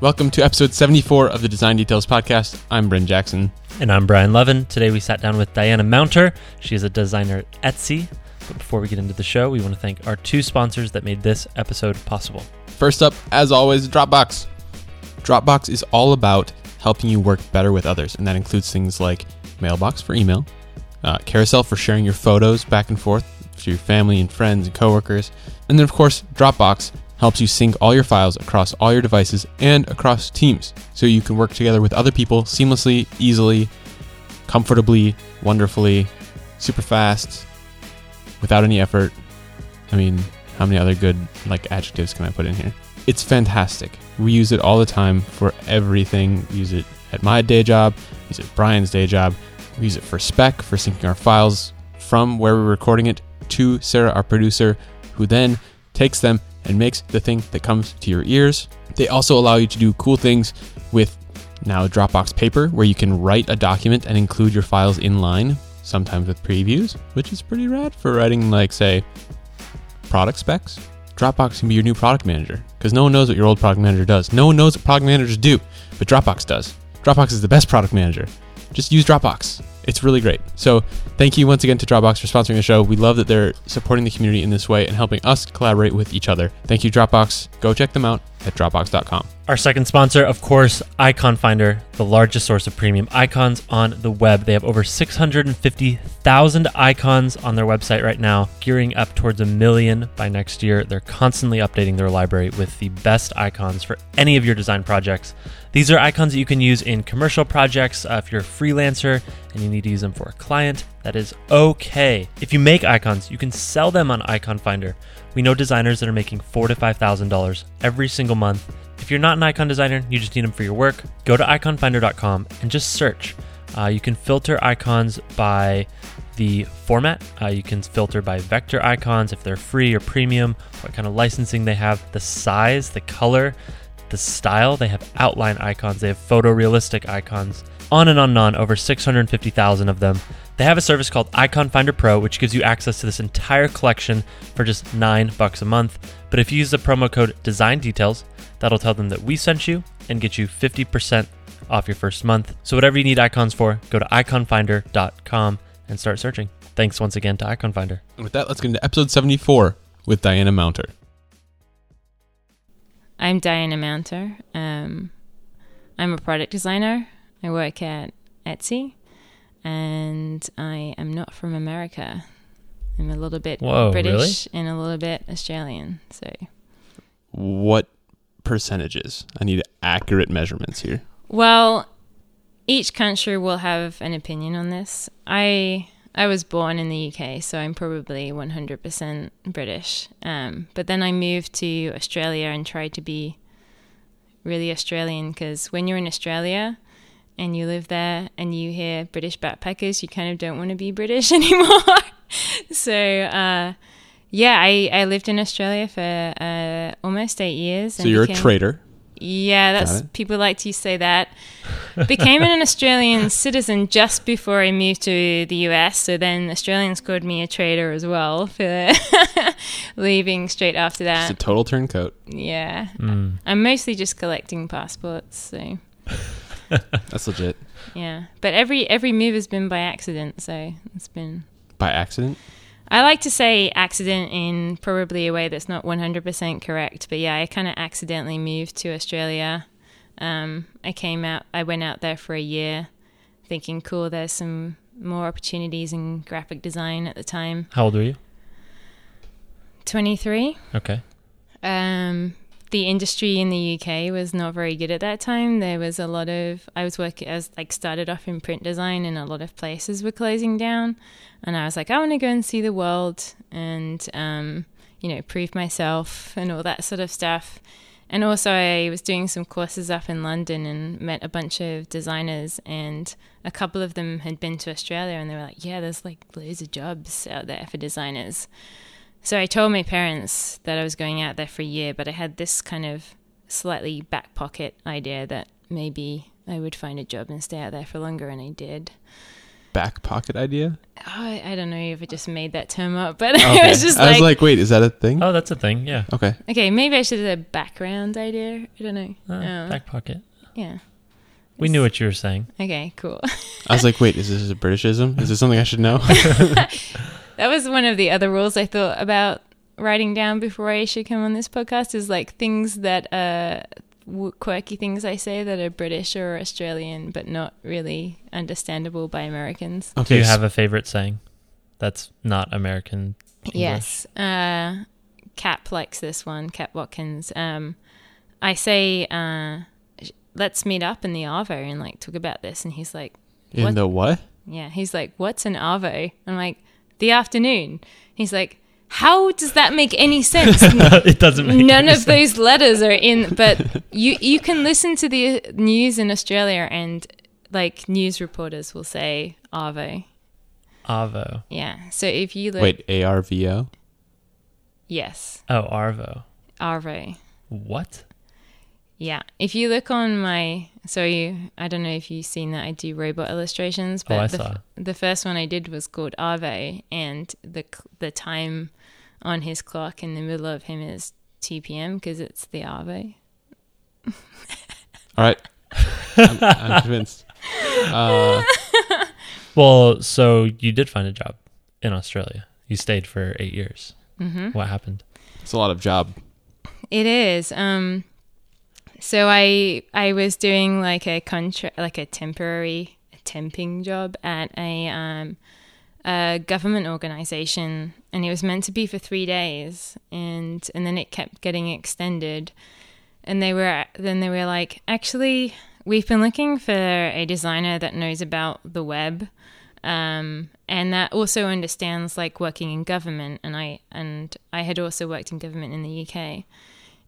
Welcome to episode 74 of the Design Details Podcast. I'm Bryn Jackson. And I'm Brian Lovin. Today we sat down with Diana Mounter. She is a designer at Etsy. But before we get into the show, we want to thank our two sponsors that made this episode possible. First up, as always, Dropbox. Dropbox is all about helping you work better with others, and that includes things like Mailbox for email, uh, Carousel for sharing your photos back and forth to your family and friends and coworkers, and then, of course, Dropbox helps you sync all your files across all your devices and across teams so you can work together with other people seamlessly, easily, comfortably, wonderfully, super fast, without any effort. I mean, how many other good like adjectives can I put in here? It's fantastic. We use it all the time for everything. We use it at my day job, use it at Brian's day job. We use it for spec, for syncing our files from where we're recording it to Sarah, our producer, who then takes them and makes the thing that comes to your ears. They also allow you to do cool things with now Dropbox Paper, where you can write a document and include your files in line, sometimes with previews, which is pretty rad for writing, like, say, product specs. Dropbox can be your new product manager because no one knows what your old product manager does. No one knows what product managers do, but Dropbox does. Dropbox is the best product manager. Just use Dropbox. It's really great. So, thank you once again to Dropbox for sponsoring the show. We love that they're supporting the community in this way and helping us collaborate with each other. Thank you, Dropbox. Go check them out at Dropbox.com. Our second sponsor, of course, Icon Finder, the largest source of premium icons on the web. They have over 650,000 icons on their website right now, gearing up towards a million by next year. They're constantly updating their library with the best icons for any of your design projects. These are icons that you can use in commercial projects. Uh, if you're a freelancer and you need to use them for a client, that is okay. If you make icons, you can sell them on Icon Finder. We know designers that are making four to five thousand dollars every single month if you're not an icon designer, you just need them for your work, go to iconfinder.com and just search. Uh, you can filter icons by the format. Uh, you can filter by vector icons if they're free or premium, what kind of licensing they have, the size, the color, the style. They have outline icons, they have photorealistic icons, on and on and on, over 650,000 of them. They have a service called Icon Finder Pro, which gives you access to this entire collection for just nine bucks a month. But if you use the promo code Design Details, That'll tell them that we sent you and get you 50% off your first month. So, whatever you need icons for, go to iconfinder.com and start searching. Thanks once again to Icon Finder. And with that, let's get into episode 74 with Diana Mounter. I'm Diana Mounter. Um, I'm a product designer. I work at Etsy, and I am not from America. I'm a little bit Whoa, British really? and a little bit Australian. So, what percentages? I need accurate measurements here. Well, each country will have an opinion on this. I I was born in the UK, so I'm probably 100% British. Um, but then I moved to Australia and tried to be really Australian because when you're in Australia and you live there and you hear British backpackers, you kind of don't want to be British anymore. so uh, yeah, I, I lived in Australia for uh, almost eight years. So you're became, a traitor. Yeah, that's people like to say that. Became an Australian citizen just before I moved to the US. So then Australians called me a traitor as well for leaving straight after that. Just a total turncoat. Yeah, mm. I'm mostly just collecting passports. So that's legit. Yeah, but every every move has been by accident. So it's been by accident. I like to say accident in probably a way that's not 100% correct, but yeah, I kind of accidentally moved to Australia. Um, I came out, I went out there for a year thinking, cool, there's some more opportunities in graphic design at the time. How old were you? 23. Okay. Um, the industry in the UK was not very good at that time. There was a lot of I was working as like started off in print design and a lot of places were closing down and I was like I want to go and see the world and um, you know prove myself and all that sort of stuff. And also I was doing some courses up in London and met a bunch of designers and a couple of them had been to Australia and they were like, "Yeah, there's like loads of jobs out there for designers." So I told my parents that I was going out there for a year, but I had this kind of slightly back pocket idea that maybe I would find a job and stay out there for longer, and I did. back pocket idea? Oh, I, I don't know if I just made that term up, but Okay. I was just I was like, like, wait, is that a thing? Oh, that's a thing. Yeah. Okay. okay, maybe I should have a background idea. I don't know. Uh, Um, back pocket. yeah. We knew what you were saying. Okay, cool. I was like, wait, is this a Britishism? Is this something I should know? that was one of the other rules I thought about writing down before I should come on this podcast is like things that uh w- quirky things I say that are British or Australian but not really understandable by Americans. Do you have a favorite saying that's not American? English? Yes. Uh Cap likes this one, Cap Watkins. Um I say uh let's meet up in the Arvo and like talk about this and he's like in what? the what? Yeah, he's like, "What's an arvo?" I'm like, "The afternoon." He's like, "How does that make any sense?" it doesn't make None any of sense. those letters are in. But you you can listen to the uh, news in Australia, and like news reporters will say arvo. Avo. Yeah. So if you look, Wait, A R V O? yes, Oh, Arvo. arvo. What? Yeah. If you look on my, so you, I don't know if you've seen that I do robot illustrations, but Oh, I the, saw. the first one I did was called Arvo, and the the time on his clock in the middle of him is 2 p.m. because it's the Arvo. All right. I'm, I'm convinced. Uh, Well, so you did find a job in Australia. You stayed for eight years. Mm-hmm. What happened? it's a lot of job. It is. Um, so I I was doing like a contract, like a temporary temping job at a um, a government organization, and it was meant to be for three days, and and then it kept getting extended, and they were then they were like, actually, we've been looking for a designer that knows about the web. Um, and that also understands like working in government and I and I had also worked in government in the UK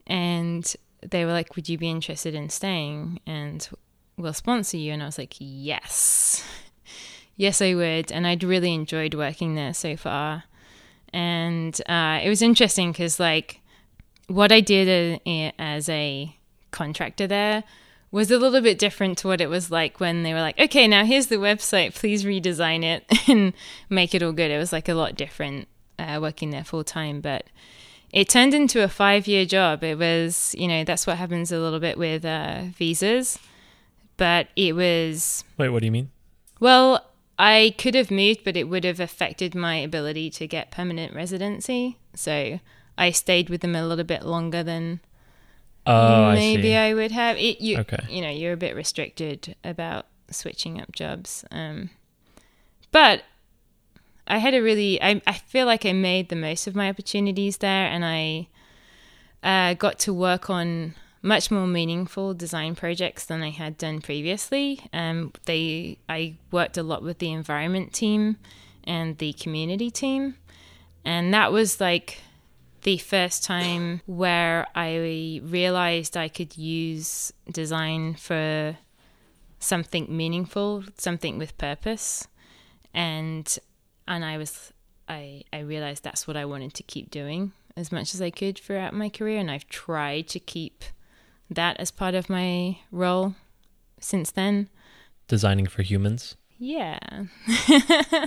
and they were like, Would you be interested in staying? And we'll sponsor you. And I was like, Yes. Yes, I would. And I'd really enjoyed working there so far. And uh, it was interesting because, like, what I did a- as a contractor there was a little bit different to what it was like when they were like, okay, now here's the website, please redesign it and make it all good. It was like a lot different uh, working there full time, but it turned into a five year job. It was, you know, that's what happens a little bit with uh, visas, but it was, Wait, what do you mean? well, I could have moved, but it would have affected my ability to get permanent residency. So I stayed with them a little bit longer than Oh, I maybe see. I, would have. It, you, Okay. you know, you're a bit restricted about switching up jobs. Um, but I had a really, I, I feel like I made the most of my opportunities there, and I uh, got to work on much more meaningful design projects than I had done previously. Um, they, I worked a lot with the environment team and the community team, and that was like the first time where I realized I could use design for something meaningful, something with purpose. And and I was I I realized that's what I wanted to keep doing as much as I could throughout my career and I've tried to keep that as part of my role since then. Designing for humans. Yeah.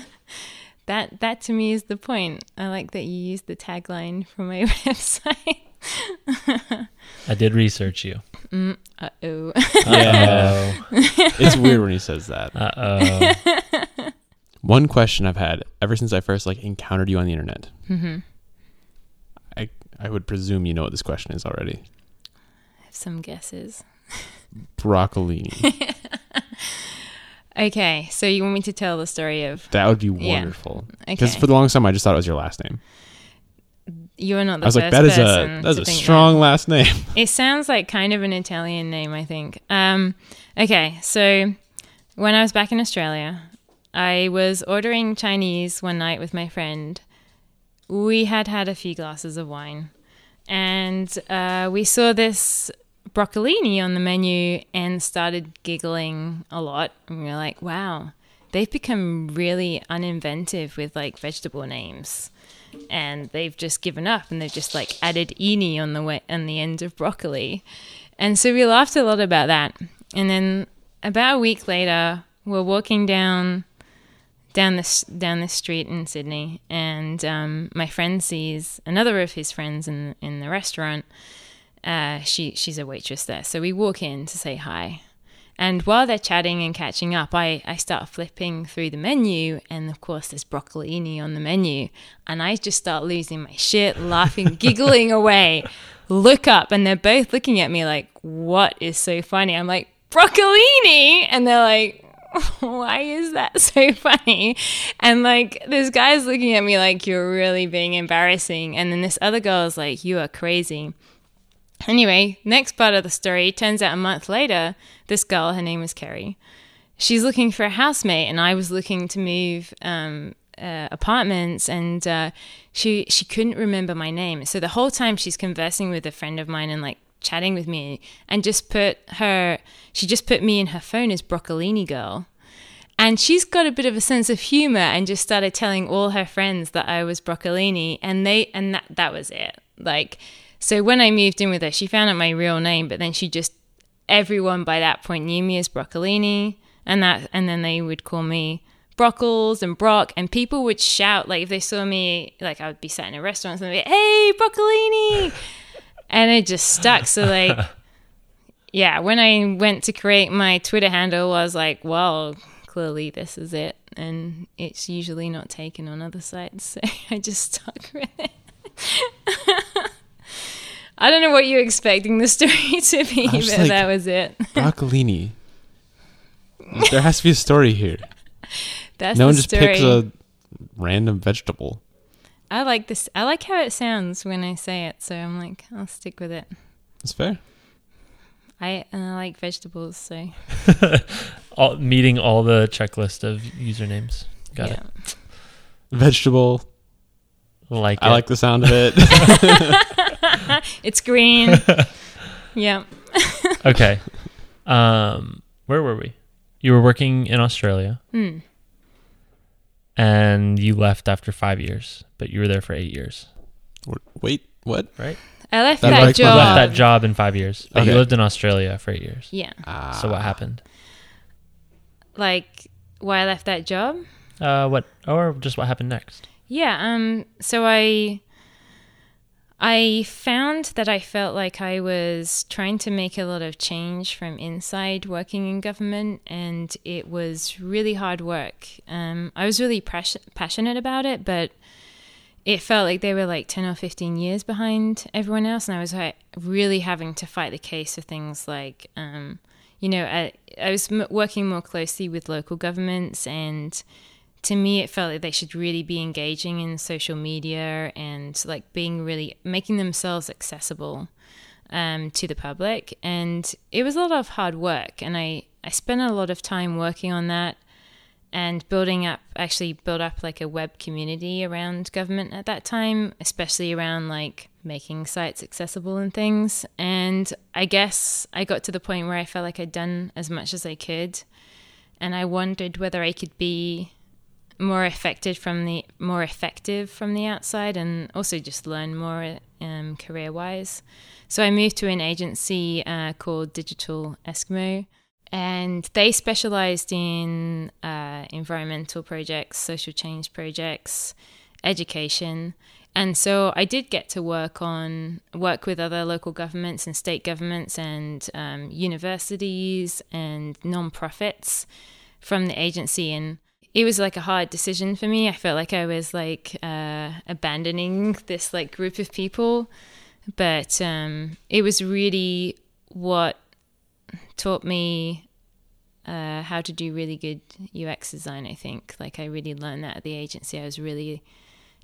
that that to me is the point. I like that you use the tagline from my website. I did research you. Mm, uh oh. Yeah. it's weird when he says that. Uh oh. One question I've had ever since I first like encountered you on the internet. hmm I I would presume you know what this question is already. I have some guesses. Broccolini. Okay, so you want me to tell the story of that would be wonderful. Because okay? for the longest time I just thought it was your last name. you are not the I was like, that is a that's a think strong last name. It sounds like kind of an Italian name, I think. Um, okay, so when I was back in Australia, I was ordering Chinese one night with my friend. We had had a few glasses of wine, and uh, we saw this broccolini on the menu and started giggling a lot. And we were like, wow, they've become really uninventive with like vegetable names. And they've just given up and they've just like added ini on the way on the end of broccoli. And so we laughed a lot about that. And then about a week later, we're walking down down this down this street in Sydney, and um, my friend sees another of his friends in in the restaurant. Uh, she she's a waitress there, so we walk in to say hi. And while they're chatting and catching up, I, I start flipping through the menu, and of course, there's broccolini on the menu. And I just start losing my shit, laughing, giggling away. Look up, and they're both looking at me like, What is so funny? I'm like, Broccolini! And they're like, why is that so funny? And like, this guy's looking at me like, you're really being embarrassing. And then this other girl is like, you are crazy. Anyway, next part of the story turns out a month later, this girl, her name was Kerry, she's looking for a housemate, and I was looking to move um, uh, apartments, and uh, she she couldn't remember my name. So the whole time she's conversing with a friend of mine and like chatting with me, and just put her, she just put me in her phone as Broccolini girl. And she's got a bit of a sense of humor and just started telling all her friends that I was Broccolini and they and that that was it. Like so when I moved in with her, she found out my real name, but then she just everyone by that point knew me as Broccolini, and that and then they would call me Brockles and Brock, and people would shout like if they saw me, like I would be sat in a restaurant and be, "Hey, Broccolini," and it just stuck. So like, yeah, when I went to create my Twitter handle, I was like, well, clearly this is it, and it's usually not taken on other sites, so I just stuck with it. I don't know what you're expecting the story to be, but like- that was it. Broccolini. there has to be a story here. That's no one just story. picks a random vegetable. I like this. I like how it sounds when I say it, so I'm like, I'll stick with it. That's fair. I and I like vegetables, so all, meeting all the checklist of usernames. Got yeah. it. Vegetable. Like I it. like the sound of it. It's green. yeah. okay. Um, where were we? You were working in Australia Hmm. And you left after five years, but you were there for eight years, Wait, what? right? I left That that, breaks You job. left that job in five years, but you lived in Australia for eight years. Yeah. Ah. So what happened? Like why I left that job? Uh, what or just what happened next? Yeah, um so I I found that I felt like I was trying to make a lot of change from inside working in government and it was really hard work. Um I was really pres- passionate about it, but it felt like they were like 10 or 15 years behind everyone else and I was like really having to fight the case for things like um you know, I, I was m- working more closely with local governments and to me it felt like they should really be engaging in social media and like being really making themselves accessible um, to the public. And it was a lot of hard work and I, I spent a lot of time working on that and building up actually built up like a web community around government at that time especially around like making sites accessible and things. And i guess i got to the point where i felt like i'd done as much as i could and i wondered whether i could be more effective from the more effective from the outside and also just learn more um, career wise so i moved to an agency uh, called digital eskimo and they specialized in uh, environmental projects, social change projects, education. And so I did get to work on work with other local governments and state governments and um, universities and nonprofits from the agency. And it was like a hard decision for me. I felt like I was like uh, abandoning this like group of people, but um, it was really what taught me uh, how to do really good UX design. I think like I really learned that at the agency. I was really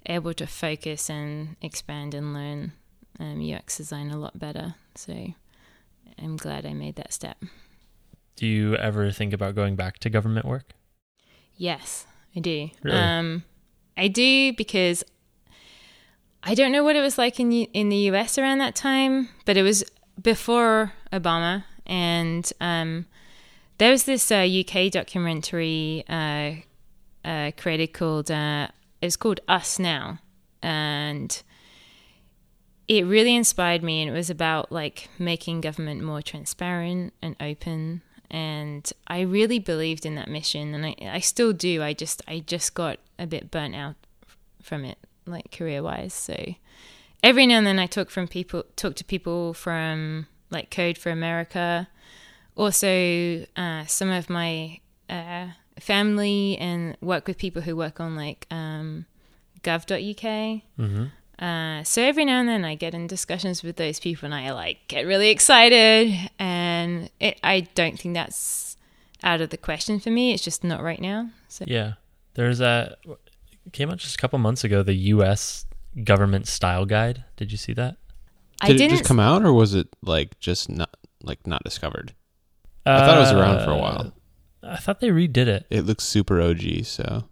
able to focus and expand and learn um, UX design a lot better. So I'm glad I made that step. Do you ever think about going back to government work? Yes, I do. Really? Um, I do because I don't know what it was like in in the US around that time, but it was before Obama, and um, there was this uh, UK documentary uh, uh, created called uh, it called Us Now, and it really inspired me. And it was about like making government more transparent and open and I really believed in that mission, and I I still do. I just I just got a bit burnt out from it, like career wise. So every now and then I talk from people talk to people from like Code for America, also uh, some of my uh, family and work with people who work on like um, gov.uk. hmm Uh, so every now and then I get in discussions with those people and I like get really excited and it, I don't think that's out of the question for me. It's just not right now. So Yeah. There's a came out just a couple months ago the US government style guide. Did you see that? I Did it didn't just come out, or was it like just not like not discovered? I thought it was around for a while. Uh, I thought they redid it. It looks super OG, so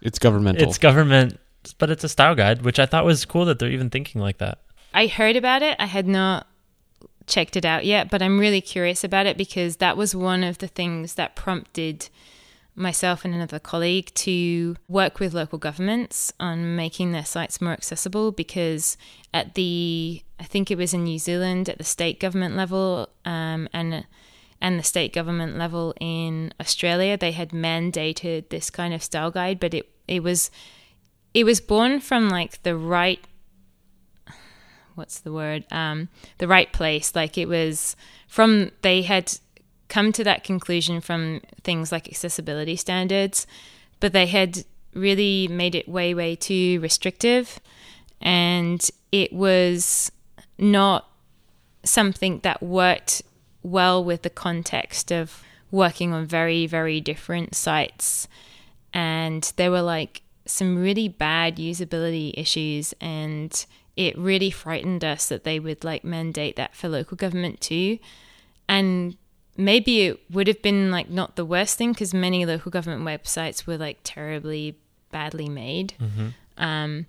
it's governmental. It's government, but it's a style guide, which I thought was cool that they're even thinking like that. I heard about it. I had not checked it out yet, but I'm really curious about it because that was one of the things that prompted myself and another colleague to work with local governments on making their sites more accessible because at the I think it was in New Zealand at the state government level um, and and the state government level in Australia they had mandated this kind of style guide but it it was it was born from like the right what's the word um, the right place. Like it was from they had come to that conclusion from things like accessibility standards but they had really made it way way too restrictive. And it was not something that worked well with the context of working on very very different sites. And there were like some really bad usability issues and it really frightened us that they would like mandate that for local government too. And maybe it would have been like not the worst thing because many local government websites were like terribly badly made. Um,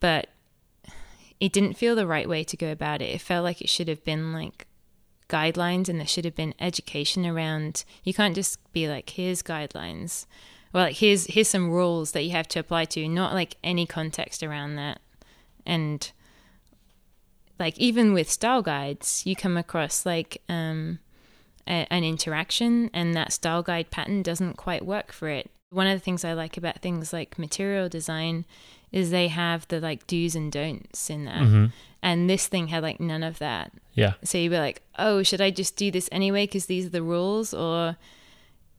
but it didn't feel the right way to go about it. It felt like it should have been like guidelines and there should have been education around you can't just be like here's guidelines. Well like here's here's some rules that you have to apply to not like any context around that and like even with style guides you come across like um a, an interaction and that style guide pattern doesn't quite work for it one of the things i like about things like material design is they have the like do's and don'ts in there Mm-hmm. and this thing had like none of that Yeah. so you'd be like, oh, should I just do this anyway because these are the rules? Or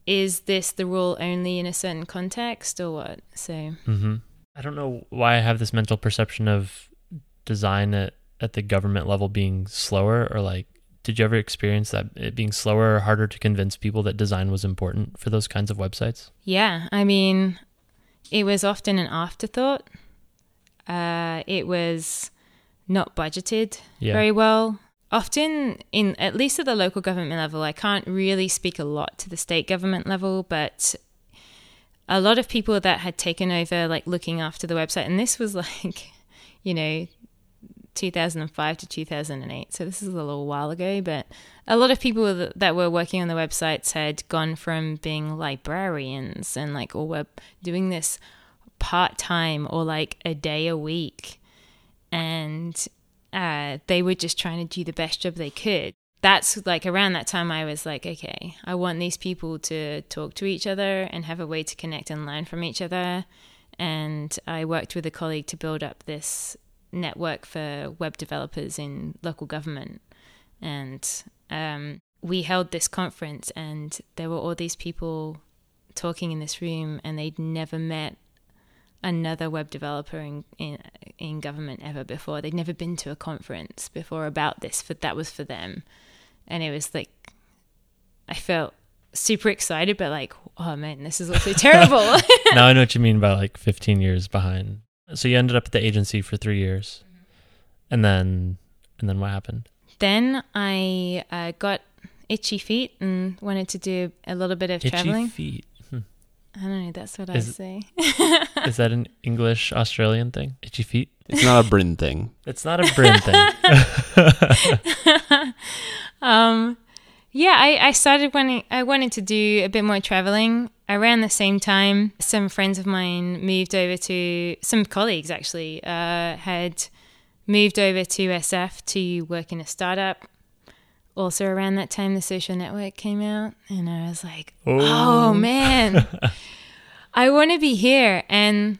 is this the rule only in a certain context or what? So, hmm I don't know why I have this mental perception of design at, at the government level being slower or like did you ever experience that it being slower or harder to convince people that design was important for those kinds of websites? yeah, I mean, it was often an afterthought. Uh, it was not budgeted Yeah. very well. Often, in at least at the local government level, I can't really speak a lot to the state government level, but a lot of people that had taken over, like looking after the website, and this was like, you know, 2005 to 2008, so this is a little while ago, but a lot of people that, were working on the websites had gone from being librarians and like, or were doing this part time or like a day a week and uh, they were just trying to do the best job they could. That's like around that time I was like, okay, I want these people to talk to each other and have a way to connect and learn from each other. And I worked with a colleague to build up this network for web developers in local government. And um, we held this conference, and there were all these people talking in this room, and they'd never met another web developer in, in in government ever before. They'd never been to a conference before about this, but that was for them. And it was like I felt super excited, but like, oh man, this is also terrible. now I know what you mean by like 15 years behind. So you ended up at the agency for three years, and then and then what happened? then I uh, got itchy feet and wanted to do a little bit of Itchy traveling. feet. Hmm. I don't know. That's what Is- I say. Is that an English Australian thing? Itchy feet. It's not a Bryn thing. It's not a Bryn thing. Um, yeah, I, I started when I wanted to do a bit more traveling. Around the same time, some friends of mine moved over to, some colleagues actually, uh, had moved over to SF to work in a startup. also around that time the social network came out and I was like, "Oh, oh man. I want to be here." And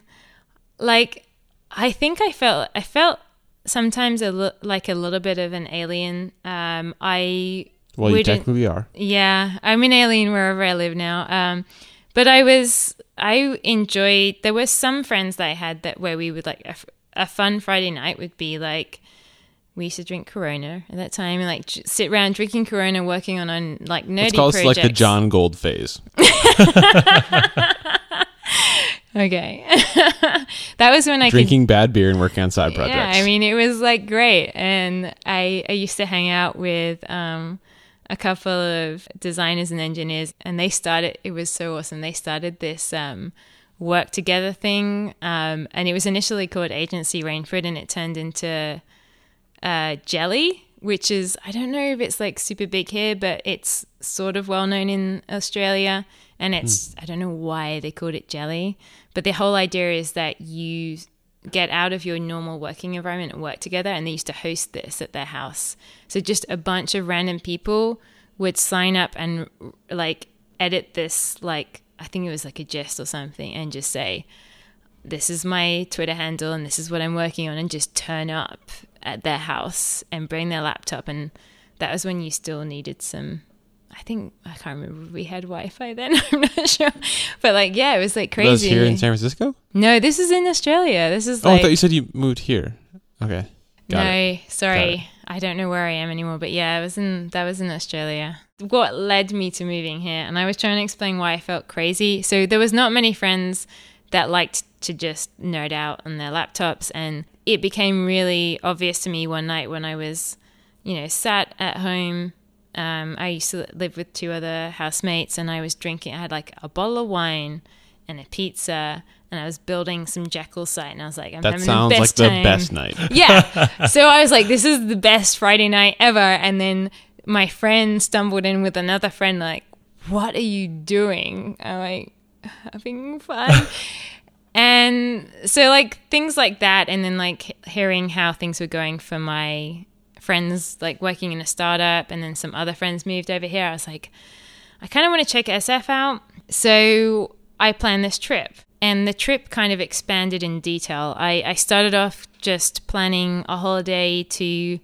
like I think I felt I felt sometimes a li- like a little bit of an alien. Um I well, you technically are. Yeah, I'm an alien wherever I live now. Um, but I was, I enjoyed. There were some friends that I had that where we would like a, a fun Friday night would be like we used to drink Corona at that time and like j- sit around drinking Corona, working on on like nerdy Let's call projects. like the John Gold phase. okay, that was when I drinking could, bad beer and working on side projects. Yeah, I mean it was like great, and I I used to hang out with um a couple of designers and engineers, and they started. It was so awesome. They started this um, work together thing, um, and it was initially called Agency Rainford, and it turned into uh, Jelly, which is I don't know if it's like super big here, but it's sort of well known in Australia, and it's mm. I don't know why they called it Jelly, but the whole idea is that you get out of your normal working environment and work together. And they used to host this at their house. So just a bunch of random people would sign up and like edit this, like, I think it was like a gist or something, and just say, this is my Twitter handle and this is what I'm working on, and just turn up at their house and bring their laptop. And that was when you still needed some I think I can't remember if we had Wi-Fi then. I'm not sure, but like, yeah, it was like crazy. Was here in San Francisco? No, this is in Australia. This is. Oh, like, I thought you said you moved here. Okay. Got no, it. sorry, I don't know where I am anymore. But yeah, I was in. That was in Australia. What led me to moving here, and I was trying to explain why I felt crazy. So there was not many friends that liked to just nerd out on their laptops, and it became really obvious to me one night when I was, you know, sat at home um, I used to live with two other housemates, and I was drinking. I had like a bottle of wine and a pizza, and I was building some Jekyll site. And I was like, I'm that having sounds the best like time. the best night. yeah. so I was like, this is the best Friday night ever. And then my friend stumbled in with another friend, like, what are you doing? I'm like, having fun. and so like things like that, and then like hearing how things were going for my friends like working in a startup and then some other friends moved over here. I was like, I kind of want to check SF out. So I planned this trip. And the trip kind of expanded in detail. I, I started off just planning a holiday to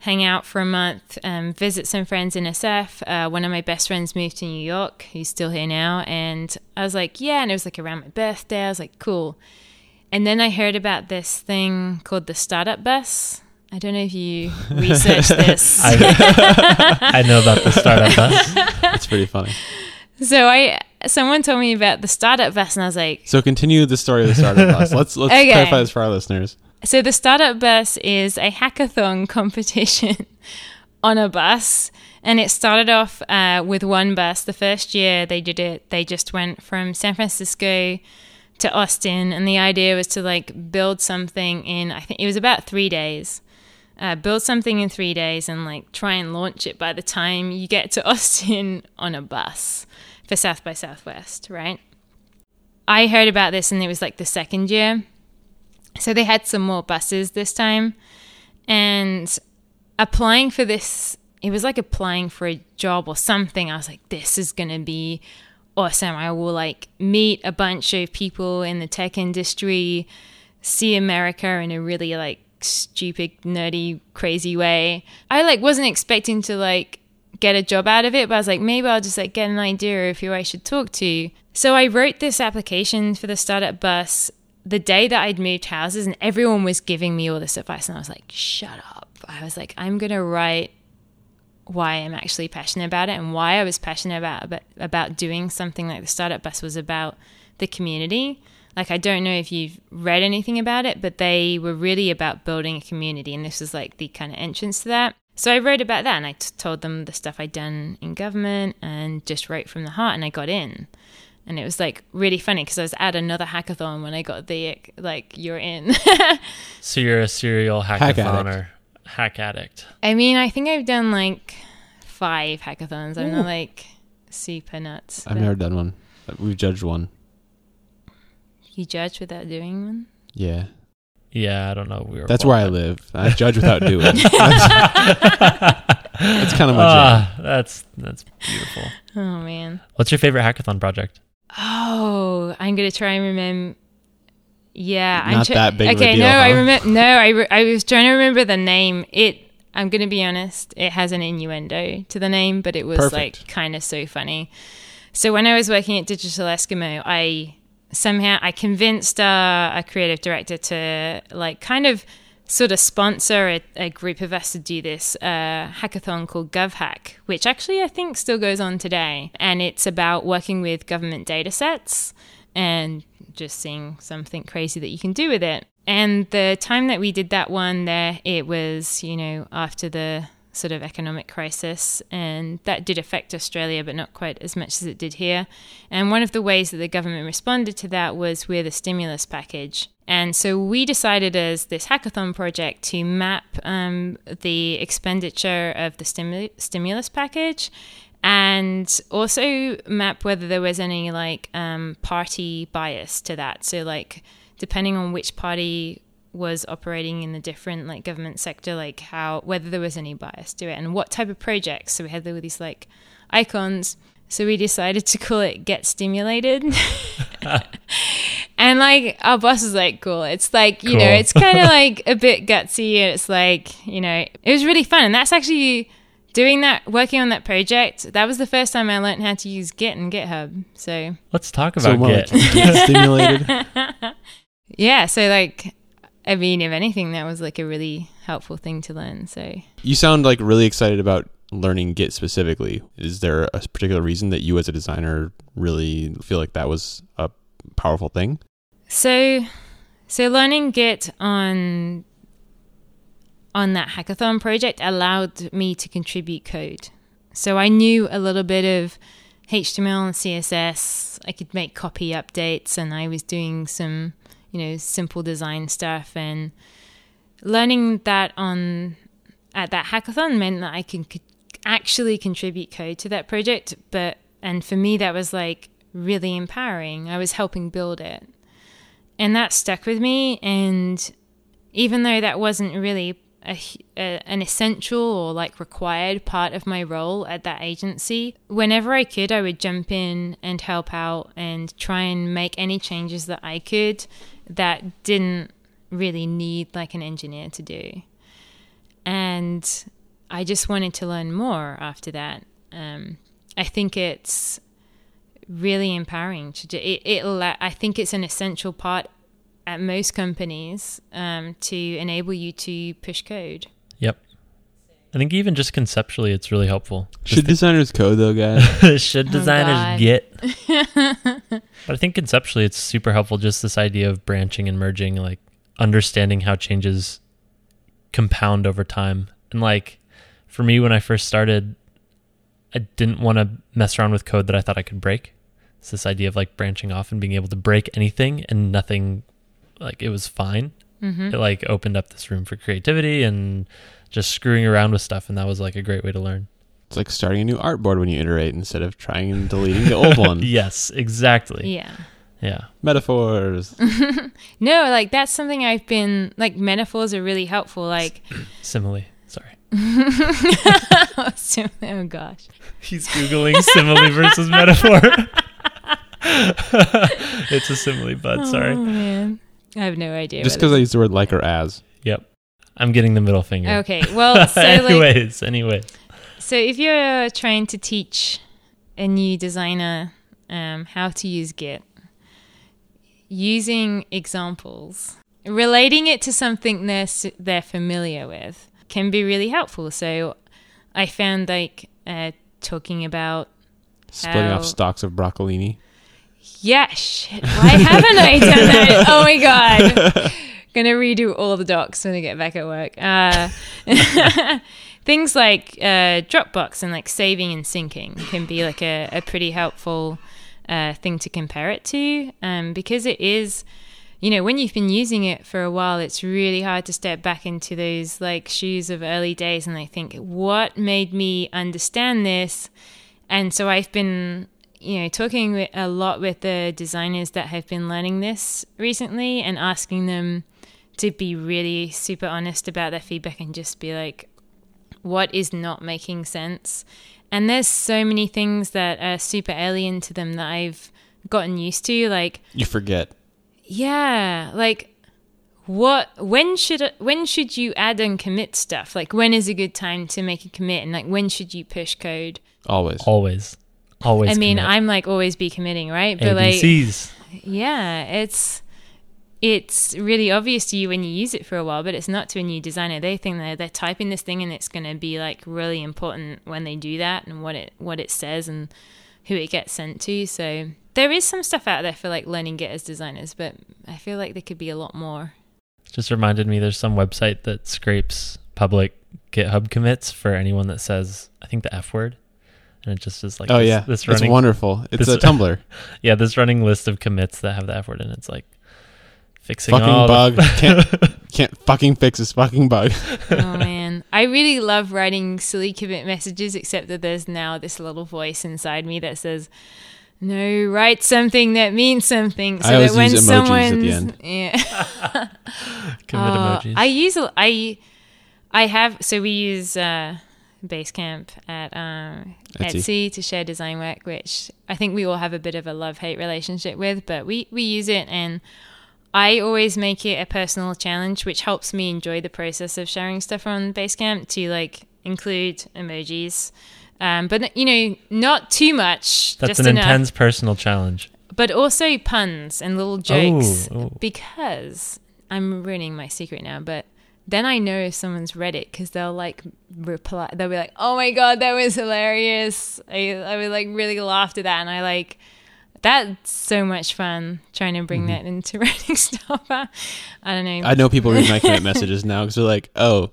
hang out for a month, um, visit some friends in SF. Uh, one of my best friends moved to New York. He's still here now. And I was like, yeah. And it was like around my birthday. I was like, cool. And then I heard about this thing called the Startup Bus. I don't know if you researched this. I, I, know about the startup bus. It's pretty funny. So I someone told me about the startup bus, and I was like, so continue the story of the startup bus. Let's let's okay. clarify this for our listeners. So the startup bus is a hackathon competition on a bus, and it started off uh, with one bus. The first year they did it, they just went from San Francisco to Austin, and the idea was to like build something in. I think it was about three days uh, build something in three days and like try and launch it by the time you get to Austin on a bus for South by Southwest, right? I heard about this and it was like the second year. So they had some more buses this time. And applying for this, it was like applying for a job or something. I was like, this is going to be awesome. I will like meet a bunch of people in the tech industry, see America in a really like stupid, nerdy, crazy way. I like wasn't expecting to like get a job out of it, but I was like, maybe I'll just like get an idea of who I should talk to. So I wrote this application for the startup bus the day that I'd moved houses, and everyone was giving me all this advice, and I was like, shut up. I was like, I'm gonna write why I'm actually passionate about it and why I was passionate about about, about doing something like the startup bus was about the community. Like, I don't know if you've read anything about it, but they were really about building a community, and this was like the kind of entrance to that. So I wrote about that and I t- told them the stuff I'd done in government and just wrote from the heart, and I got in. And it was like really funny because I was at another hackathon when I got the like you're in. so you're a serial hackathon hack addict. I mean, I think I've done like five hackathons. I'm not like super nuts. I've never done one. We've judged one. You judge without doing one? Yeah. Yeah, I don't know. We That's where I live. I judge without doing. It's kind of my jam. Ah, that's that's beautiful. Oh man. What's your favorite hackathon project? Oh, I'm gonna try and remember. Yeah, I'm Not that big of a Okay, deal, no, I remember. No, I, re- I was trying to remember the name. It. I'm gonna be honest. It has an innuendo to the name, but it was Perfect. like kind of so funny. So when I was working at Digital Eskimo, I somehow I convinced uh, a creative director to like kind of sort of sponsor a, a group of us to do this uh, hackathon called GovHack, which actually I think still goes on today, and it's about working with government data sets and just seeing something crazy that you can do with it. And the time that we did that one there, it was, you know, after the sort of economic crisis, and that did affect Australia, but not quite as much as it did here. And one of the ways that the government responded to that was with a stimulus package. And so we decided as this hackathon project to map um, the expenditure of the stimu- stimulus package and also map whether there was any like um, party bias to that. So like depending on which party was operating in the different like government sector, like how whether there was any bias to it and what type of projects. So we had there were these like icons. So we decided to call it Get Stimulated. and like our boss was like, cool. It's like, you know, it's kind of like a bit gutsy and it's like, you know, it was really fun. And that's actually doing that, working on that project. That was the first time I learned how to use Git and GitHub. So Let's talk about more Git. get stimulated. yeah, so like, I mean, if anything, that was like a really helpful thing to learn. So You sound like really excited about learning Git specifically. Is there a particular reason that you as a designer really feel like that was a powerful thing? So, so learning Git on on that hackathon project allowed me to contribute code. So I knew a little bit of HTML and CSS. I could make copy updates, and I was doing some, you know, simple design stuff. And learning that on at that hackathon meant that I can could actually contribute code to that project. But and for me, that was like really empowering. I was helping build it and that stuck with me and even though that wasn't really a, a, an essential or like required part of my role at that agency. Whenever i could i would jump in and help out and try and make any changes that i could that didn't really need like an engineer to do. And i just wanted to learn more after that. Um, i think it's really empowering to do it, it i think it's an essential part at most companies um, to enable you to push code Yep. I think even just conceptually, it's really helpful. Should designers code though, guys? Should Oh, designers God. get? but I think conceptually, it's super helpful. Just this idea of branching and merging, like understanding how changes compound over time. And like for me, when I first started, I didn't want to mess around with code that I thought I could break. It's this idea of like branching off and being able to break anything and nothing, like it was fine. hmm It like opened up this room for creativity and just screwing around with stuff. And that was like a great way to learn. It's like starting a new artboard when you iterate instead of trying and deleting the old one. Yes, exactly. yeah Yeah. Metaphors. no like that's something i've been like metaphors are really helpful like Simile. Sorry. oh gosh He's Googling simile versus metaphor. it's a simile, bud. oh Sorry. man i have no idea Just because I use the word like or as. Yep. I'm getting the middle finger. Okay, well, so like, anyways, anyways. so if you're trying to teach a new designer um, how to use Git, using examples, relating it to something they're they're familiar with can be really helpful. So I found like uh, talking about Splitting How- off stalks of broccolini. Yeah, shit, why haven't I done that? Oh my god. Gonna redo all the docs when I get back at work. Uh, things like uh, Dropbox and like saving and syncing can be like a, a pretty helpful uh, thing to compare it to um, because it is, you know, when you've been using it for a while, it's really hard to step back into those like shoes of early days and I think, what made me understand this? And so I've been you know, talking with, a lot with the designers that have been learning this recently and asking them to be really super honest about their feedback and just be like, what is not making sense. And there's so many things that are super alien to them that I've gotten used to. Like, You forget. yeah, like what when should when should you add and commit stuff? Like when is a good time to make a commit and like when should you push code? Always. Always. Always. I mean, commit. I'm like always be committing, right? But like ABCs. yeah, it's it's really obvious to you when you use it for a while, but it's not to a new designer. They think that they're typing this thing and it's going to be like really important when they do that and what it what it says and who it gets sent to. So there is some stuff out there for like learning Git as designers, but I feel like there could be a lot more. Just reminded me there's some website that scrapes public GitHub commits for anyone that says, I think the F word. And it just is like, oh this, yeah, this it's wonderful. It's this- a Tumblr. yeah, this running list of commits that have the F word and it's like fixing fucking all bug. The can't can't fucking fix this fucking bug. oh man, I really love writing silly commit messages, except that there's now this little voice inside me that says, "No, write something that means something." So I always that when use emojis at the someone's yeah, commit Uh, emojis. I use a- I I have so we use uh, Basecamp at um, Etsy. Etsy. to share design work, which I think we all have a bit of a love hate relationship with, but we we use it and. I always make it a personal challenge, which helps me enjoy the process of sharing stuff on Basecamp to like include emojis, um, but you know, not too much. That's just an enough intense personal challenge. but also puns and little jokes Oh, oh. because I'm ruining my secret now, but then I know someone's read it because they'll like reply, they'll be like, "Oh my god, that was hilarious!" I I would like really laughed at that, and I like that's so much fun trying to bring that into writing stuff. I don't know. Mm-hmm. I know people read my commit messages now because they're like, "Oh,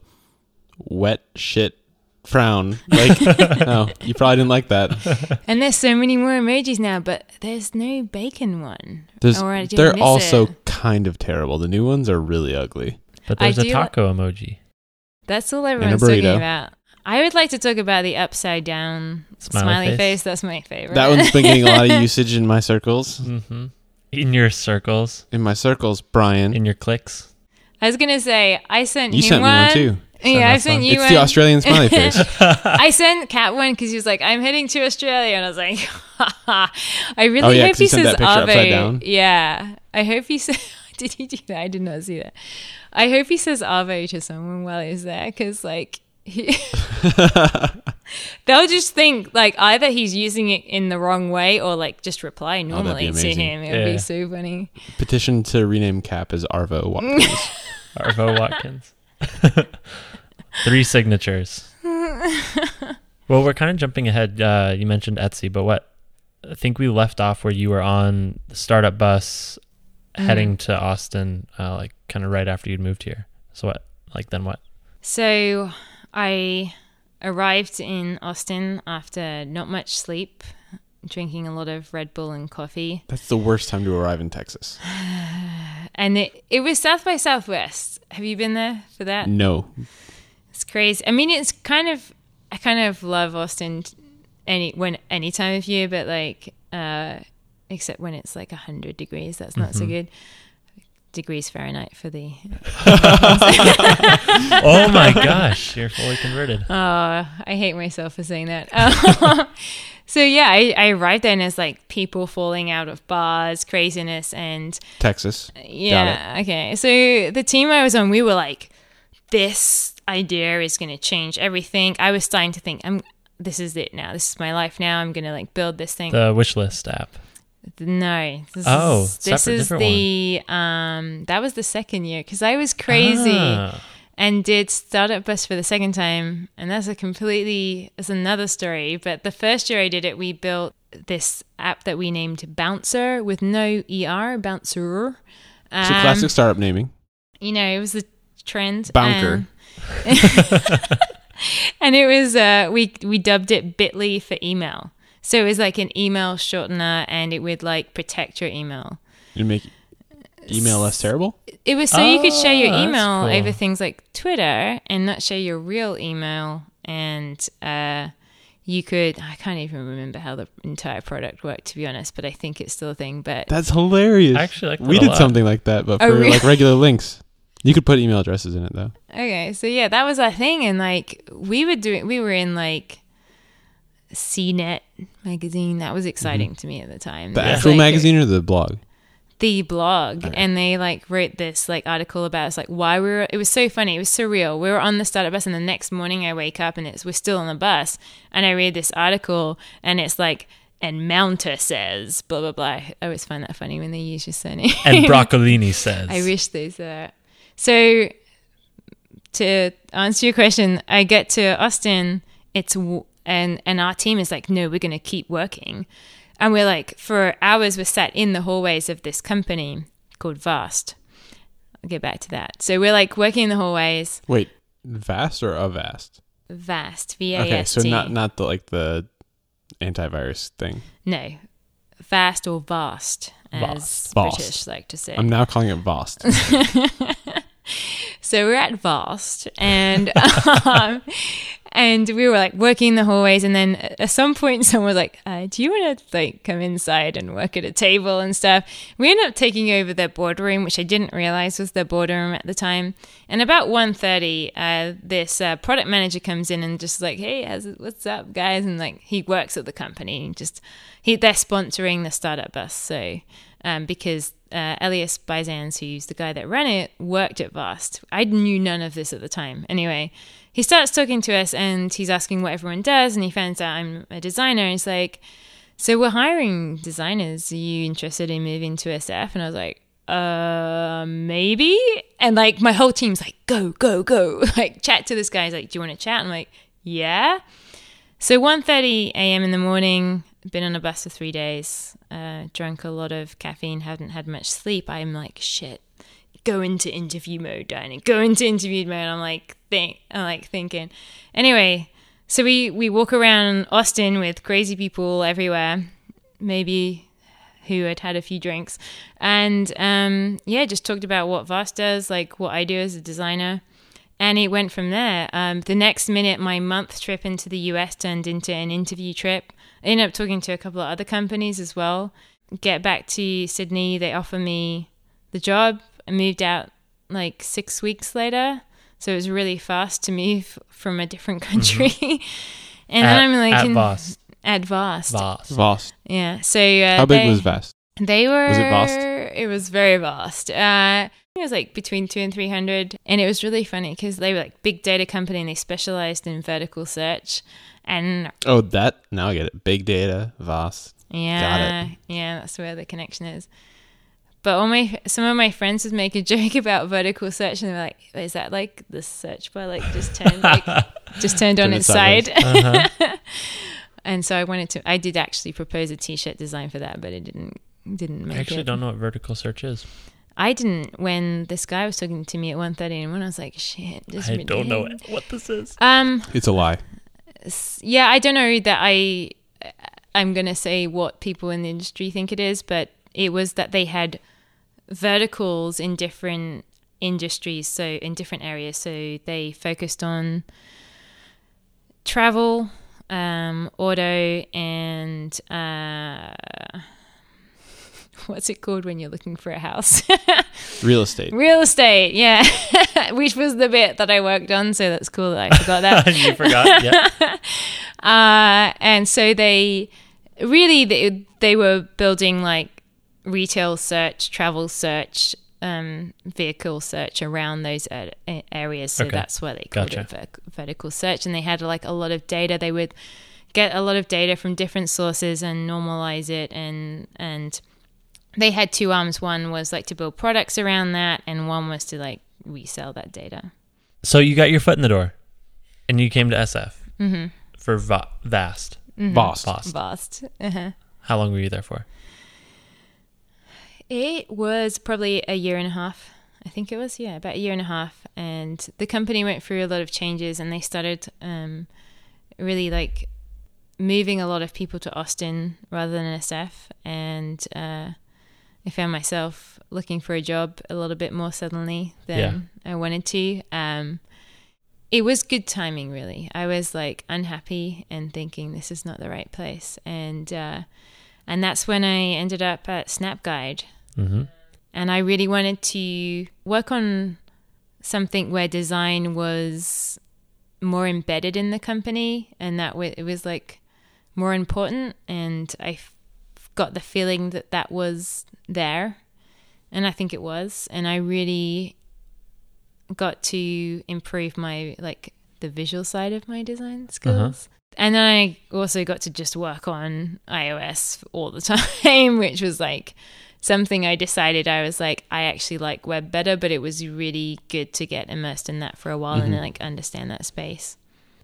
wet shit." Frown like, oh, you probably didn't like that. and there's so many more emojis now, but there's no bacon one. There's, Or they're also it. kind of terrible. The new ones are really ugly. But there's a do li- taco emoji. That's all everyone's talking about. I would like to talk about the upside down Smiley smiley, face. face. That's my favorite. That one's been getting a lot of usage in my circles. hmm In your circles, In my circles, Brian, in your clicks. I was gonna say I sent you him sent me one. one too. Yeah, I sent one. you It's one. the Australian smiley face. I sent Cat one because he was like, "I'm heading to Australia," and I was like, "I really Oh, yeah, hope 'cause he he sent says that picture upside Ave." down. Yeah, I hope he said. Did he do that? I did not see that. I hope he says Ave to someone while he's there because, like, he, they'll just think like either he's using it in the wrong way or like just reply that'd normally to amazing. him. It would Yeah. be so funny. Petition to rename Cap as Arvo Watkins. Arvo Watkins. Three signatures. well, we're kind of jumping ahead. Uh, you mentioned Etsy, but what? I think we left off where you were on the startup bus heading to Austin, uh, like kind of right after you'd moved here. So what? Like then what? So I arrived in Austin after not much sleep, drinking a lot of Red Bull and coffee. That's the worst time to arrive in Texas. And it, it was South by Southwest. Have you been there for that? No. It's crazy. I mean, it's kind of, I kind of love Austin any when any time of year, but like, uh, except when it's like 100 degrees. That's not so good. Degrees Fahrenheit for the oh my gosh, you're fully converted. Oh, I hate myself for saying that. Uh, so yeah, I, I arrived there and it's like people falling out of bars, craziness, and Texas. yeah, okay. So the team I was on, we were like, this idea is going to change everything. I was starting to think, I'm. This is it now. This is my life now. I'm gonna like build this thing. The wish list app. No, this Oh, is, this separate, is different the um. That was the second year because I was crazy Ah. and did startup bus for the second time and that's a completely that's another story but the first year i did it we built this app that we named bouncer with no er bouncer It's a Um, classic startup naming. you know it was the trend Bounker. and, and it was uh we we dubbed it bitly for email so it was like an email shortener and it would like protect your email You make email less terrible. It was so you could share your Oh, email cool. over things like Twitter and not share your real email. And uh, you could, I can't even remember how the entire product worked, to be honest, but I think it's still a thing. But That's hilarious. I actually like that we a did lot. something like that, but Oh, for really? like regular links. You could put email addresses in it though. Okay, so yeah, that was our thing, and like we were doing, we were in like CNET magazine. That was exciting to me at the time. Mm-hmm. The It actual like, magazine or the blog? the blog Okay. and they like wrote this like article about us like why we were it was so funny it was surreal we were on the startup bus and the next morning i wake up and it's we're still on the bus and i read this article and it's like and mounter says blah blah blah i always find that funny when they use your surname And Broccolini says. i wish they said so to answer your question i get to austin it's w- and and our team is like no we're going to keep working and we're like for hours we're sat in the hallways of this company called vast i'll get back to that so we're like working in the hallways Wait, vast or avast? vast v-a-s-t Okay, so not not the like the antivirus thing. no vast or vast as Vast. Vast. british like to say I'm now calling it Vost. So we're at Vast, and um, and we were like working in the hallways, and then at some point, someone was like, uh, "Do you want to like come inside and work at a table and stuff?" We ended up taking over their boardroom, which I didn't realize was their boardroom at the time. And about 1.30, uh, this uh, product manager comes in and just like, "Hey, what's up, guys?" And like he works at the company, just he they're sponsoring the startup bus, so um, because uh, Elias Bizannes, who's the guy that ran it, worked at Vast. I knew none of this at the time. Anyway, he starts talking to us and he's asking what everyone does, and he finds out I'm a designer. And he's like, "So we're hiring designers. Are you interested in moving to SF?" And I was like, "Uh, maybe." And like my whole team's like, "Go, go, go!" Like chat to this guy. He's like, "Do you want to chat?" I'm like, "Yeah." So 1.30 a.m. in the morning, been on a bus for three days, uh, drunk a lot of caffeine, haven't had much sleep. I'm like, shit, go into interview mode, Diana, go into interview mode. I'm like, think, I'm like thinking. Anyway, so we, we walk around Austin with crazy people everywhere, maybe who had had a few drinks. And um, yeah, just talked about what Vast does, like what I do as a designer and it went from there. Um, the next minute, my month trip into the US turned into an interview trip. I ended up talking to a couple of other companies as well. Get back to Sydney, they offer me the job. I moved out like six weeks later, so it was really fast to move from a different country. and then At- I'm like at in, Voss. at Vast, Voss. Vost. yeah. So uh, How big they- was Vast? they were. Was it vast? It was very vast. Uh, it was like between two and three hundred, and it was really funny because they were like big data company and they specialized in vertical search. And Oh, that now I get it. Big data, vast. yeah, yeah, that's where the connection is. But all my some of my friends would make a joke about vertical search, and they were like, "Is that like the search bar like just turned like just turned on its side?" Uh-huh. and so I wanted to. I did actually propose a T-shirt design for that, but it didn't didn't make I actually it. don't know what vertical search is. I didn't when this guy was talking to me at 1.30 and when I was like, shit, this I don't know what this is. Um, It's a lie. yeah, I don't know that I, I'm going to say what people in the industry think it is, but it was that they had verticals in different industries, so in different areas. So they focused on travel, um, auto, and uh, what's it called when you're looking for a house? Real estate. Real estate, yeah, which was the bit that I worked on. So that's cool that I forgot that. you forgot? Yeah. uh, and so they really they, they were building like retail search, travel search, um, vehicle search around those a- areas. So Okay. that's why they called Gotcha. it ver- vertical search. And they had like a lot of data. They would get a lot of data from different sources and normalize it and and they had two arms one was like to build products around that and one was to like resell that data So you got your foot in the door, and you came to SF mm-hmm. for Va- Vast. Vost. Voss. vast uh-huh. How long were you there for? it was probably a year and a half i think it was yeah about a year and a half and the company went through a lot of changes and they started um, really like moving a lot of people to austin rather than sf and uh, i found myself looking for a job a little bit more suddenly than i wanted to. Um, it was good timing really. I was like unhappy and thinking this is not the right place. And uh, and that's when i ended up at snapguide Mm-hmm. and I really wanted to work on something where design was more embedded in the company and that it was like more important. And I got the feeling that that was there and I think it was and I really got to improve my like the visual side of my design skills. Uh-huh. And then I also got to just work on iOS all the time, which was like something I decided I was like, I actually like web better, but it was really good to get immersed in that for a while mm-hmm. and like understand that space.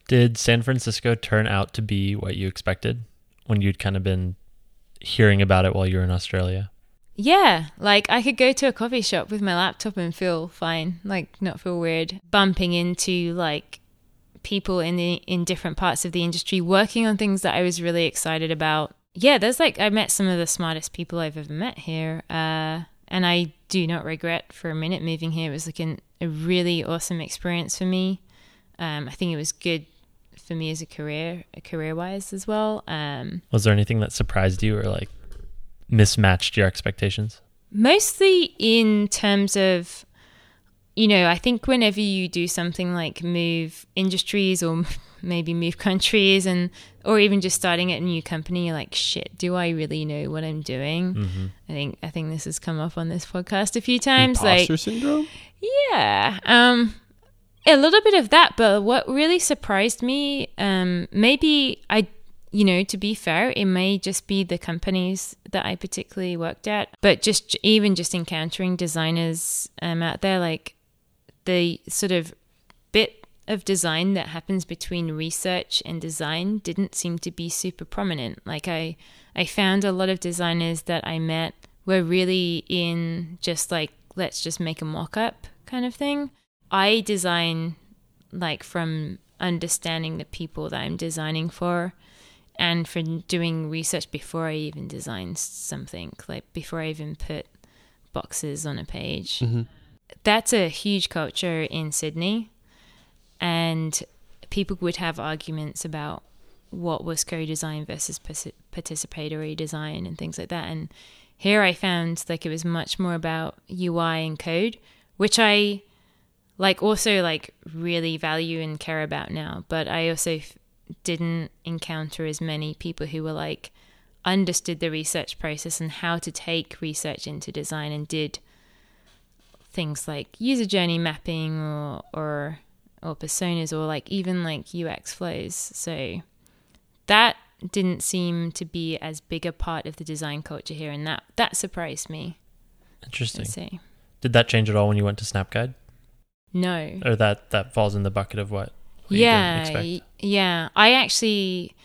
Did San Francisco turn out to be what you expected when you'd kind of been hearing about it while you're in Australia? Yeah, like I could go to a coffee shop with my laptop and feel fine, like not feel weird. Bumping into like people in the in different parts of the industry working on things that I was really excited about. Yeah, there's like I met some of the smartest people I've ever met here, uh, and I do not regret for a minute moving here. It was like an, a really awesome experience for me. Um, I think it was good for me as a career, career wise as well. Um, was there anything that surprised you or like mismatched your expectations? Mostly in terms of you know, I think whenever you do something like move industries or maybe move countries and or even just starting at a new company, you're like, shit, do I really know what I'm doing? Mm-hmm. I think I think this has come up on this podcast a few times. Imposter like syndrome. Yeah. Um a little bit of that, but what really surprised me, um, maybe I you know, to be fair, it may just be the companies that I particularly worked at, but just even just encountering designers um, out there, like the sort of bit of design that happens between research and design didn't seem to be super prominent. Like I I found a lot of designers that I met were really in just like let's just make a mock-up kind of thing. I design like from understanding the people that I'm designing for and for doing research before I even design something, like before I even put boxes on a page. Mm-hmm that's a huge culture in Sydney, and people would have arguments about what was co-design versus participatory design and things like that. And here I found like it was much more about UI and code, which I like also like really value and care about now. But I also f- didn't encounter as many people who were like understood the research process and how to take research into design and did things like user journey mapping or or or personas or like even like UX flows. So that didn't seem to be as big a part of the design culture here and that that surprised me. Interesting. Did that change at all when you went to Snapguide? No. Or that that falls in the bucket of what? what yeah. Yeah. I actually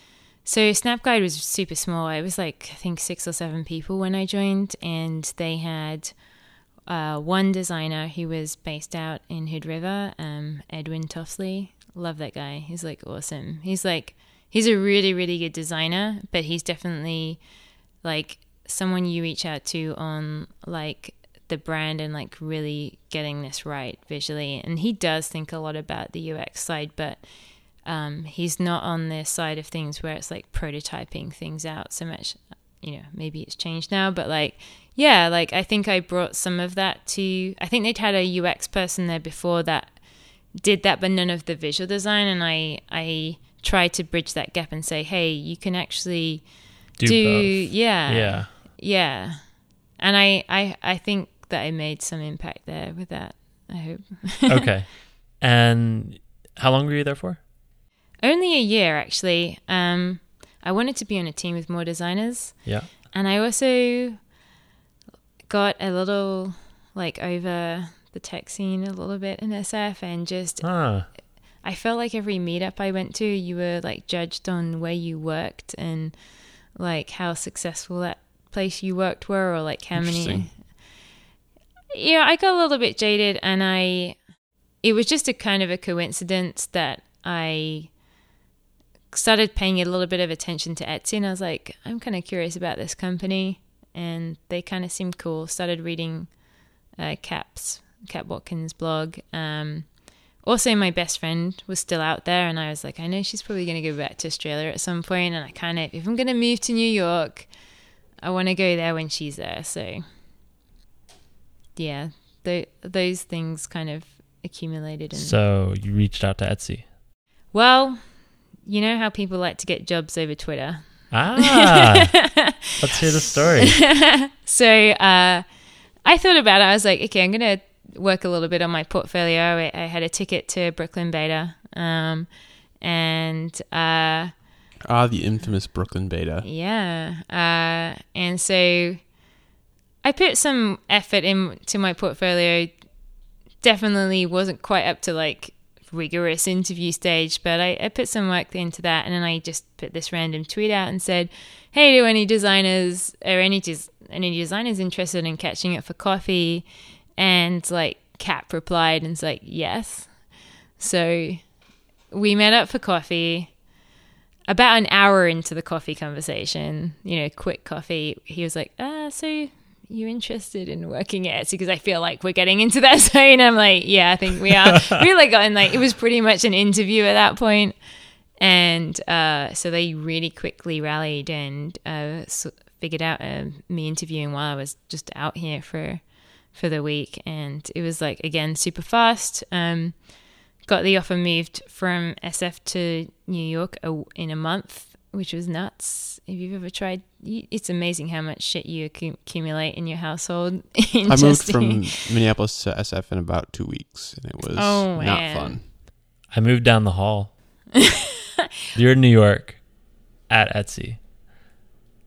so Snapguide was super small. It was like I think 6 or 7 people when I joined and they had uh, one designer who was based out in Hood River, um, Edwin Toffley. Love that guy. He's like awesome. He's like he's a really really good designer, but he's definitely like someone you reach out to on like the brand and like really getting this right visually. And he does think a lot about the UX side, but um, he's not on the side of things where it's like prototyping things out so much. You know, maybe it's changed now, but like yeah, like I think I brought some of that to. I think they'd had a UX person there before that did that, but none of the visual design. And I I tried to bridge that gap and say, hey, you can actually do, do yeah, yeah, yeah. And I I I think that I made some impact there with that. I hope. okay. And how long were you there for? Only a year, actually. Um, I wanted to be on a team with more designers. Yeah. And I also got a little like over the tech scene a little bit in SF and just ah. I felt like every meetup I went to, you were like judged on where you worked and like how successful that place you worked were or like how many Yeah, I got a little bit jaded and I it was just a kind of a coincidence that I started paying a little bit of attention to Etsy and I was like, I'm kind of curious about this company and they kind of seemed cool. Started reading uh, Cap's Cap Watkins blog. Um, also, my best friend was still out there, and I was like, I know she's probably going to go back to Australia at some point, and I kind of, if I'm going to move to New York, I want to go there when she's there. So, yeah, th- those things kind of accumulated. And So you reached out to Etsy. well, you know how people like to get jobs over Twitter. Ah, let's hear the story. so uh, I thought about it. I was like, okay, I'm gonna work a little bit on my portfolio. I, I had a ticket to Brooklyn Beta, um, and uh, Ah, the infamous Brooklyn Beta. yeah, uh, and so I put some effort into my portfolio. Definitely wasn't quite up to like rigorous interview stage, but I, I put some work into that, and then I just put this random tweet out and said, "Hey, do any designers or any des- any designers interested in catching up for coffee?" And like Cap replied and was like, "Yes." So we met up for coffee. About an hour into the coffee conversation, you know, quick coffee, he was like, "Ah, so you interested in working at Etsy? Because I feel like we're getting into that zone." I'm like, "Yeah, I think we are." we like gotten like it was pretty much an interview at that point, and uh, so they really quickly rallied and uh, s figured out uh, me interviewing while I was just out here for for the week, and it was like again super fast. Um, got the offer moved from SF to New York a- in a month, which was nuts. If you've ever tried, it's amazing how much shit you accumulate in your household. in I moved from Minneapolis to SF in about two weeks, and it was Oh, not fun. I moved down the hall. You're in New York at Etsy.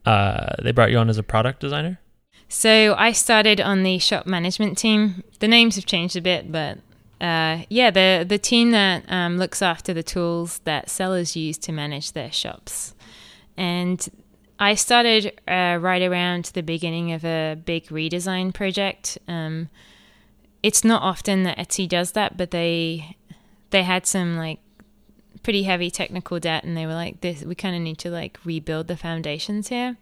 Uh, they brought you on as a product designer. So I started on the shop management team. The names have changed a bit, but uh, yeah, the the team that um, looks after the tools that sellers use to manage their shops. And I started uh, right around the beginning of a big redesign project. Um, it's not often that Etsy does that, but they they had some like pretty heavy technical debt, and they were like, "This we kind of need to like rebuild the foundations here."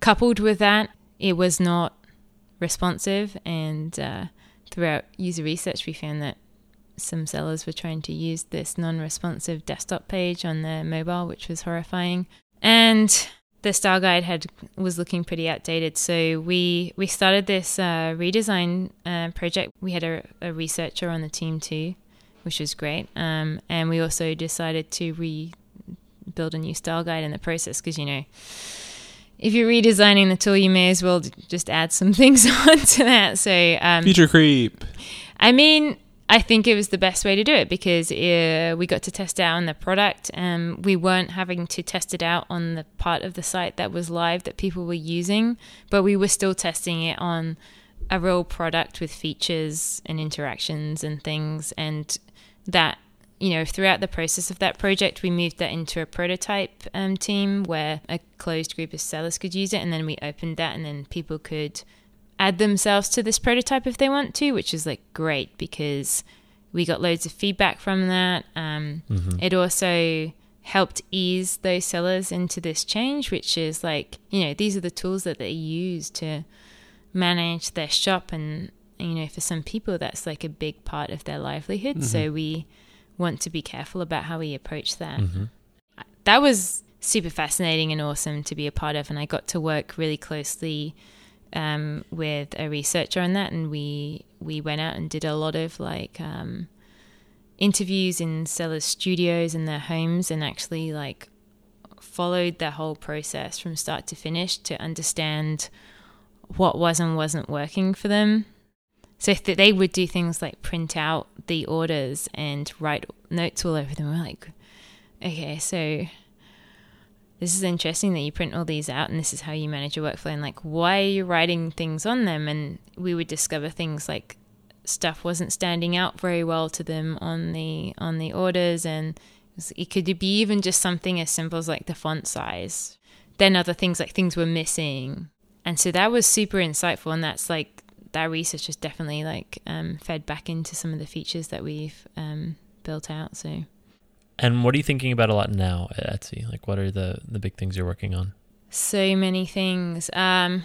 Coupled with that, it was not responsive, and uh, throughout user research, we found that some sellers were trying to use this non-responsive desktop page on their mobile, which was horrifying. And the style guide had was looking pretty outdated, so we we started this uh, redesign uh, project. We had a, a researcher on the team too, which was great. Um, and we also decided to rebuild a new style guide in the process because you know if you're redesigning the tool, you may as well just add some things onto that. So, um, Feature creep. I mean, I think it was the best way to do it because uh, we got to test out on the product. Um, we weren't having to test it out on the part of the site that was live that people were using, but we were still testing it on a real product with features and interactions and things. And that, you know, throughout the process of that project, we moved that into a prototype um, team where a closed group of sellers could use it. And then we opened that, and then people could add themselves to this prototype if they want to, which is like great because we got loads of feedback from that. Um, mm-hmm. It also helped ease those sellers into this change, which is like, you know, these are the tools that they use to manage their shop. And, you know, for some people, that's like a big part of their livelihood. So mm-hmm. we want to be careful about how we approach that. Mm-hmm. That was super fascinating and awesome to be a part of. And I got to work really closely um, with a researcher on that, and we we went out and did a lot of like um, interviews in sellers' studios and their homes, and actually like followed the whole process from start to finish to understand what was and wasn't working for them. So if they would do things like print out the orders and write notes all over them. We're like, okay, so this is interesting that you print all these out and this is how you manage your workflow and like why are you writing things on them? And we would discover things like stuff wasn't standing out very well to them on the on the orders. And it could be even just something as simple as like the font size. Then other things like things were missing. And so that was super insightful. And that's like that research has definitely like um, fed back into some of the features that we've um, built out. So And what are you thinking about a lot now at Etsy? Like, what are the the big things you're working on? so many things. Um,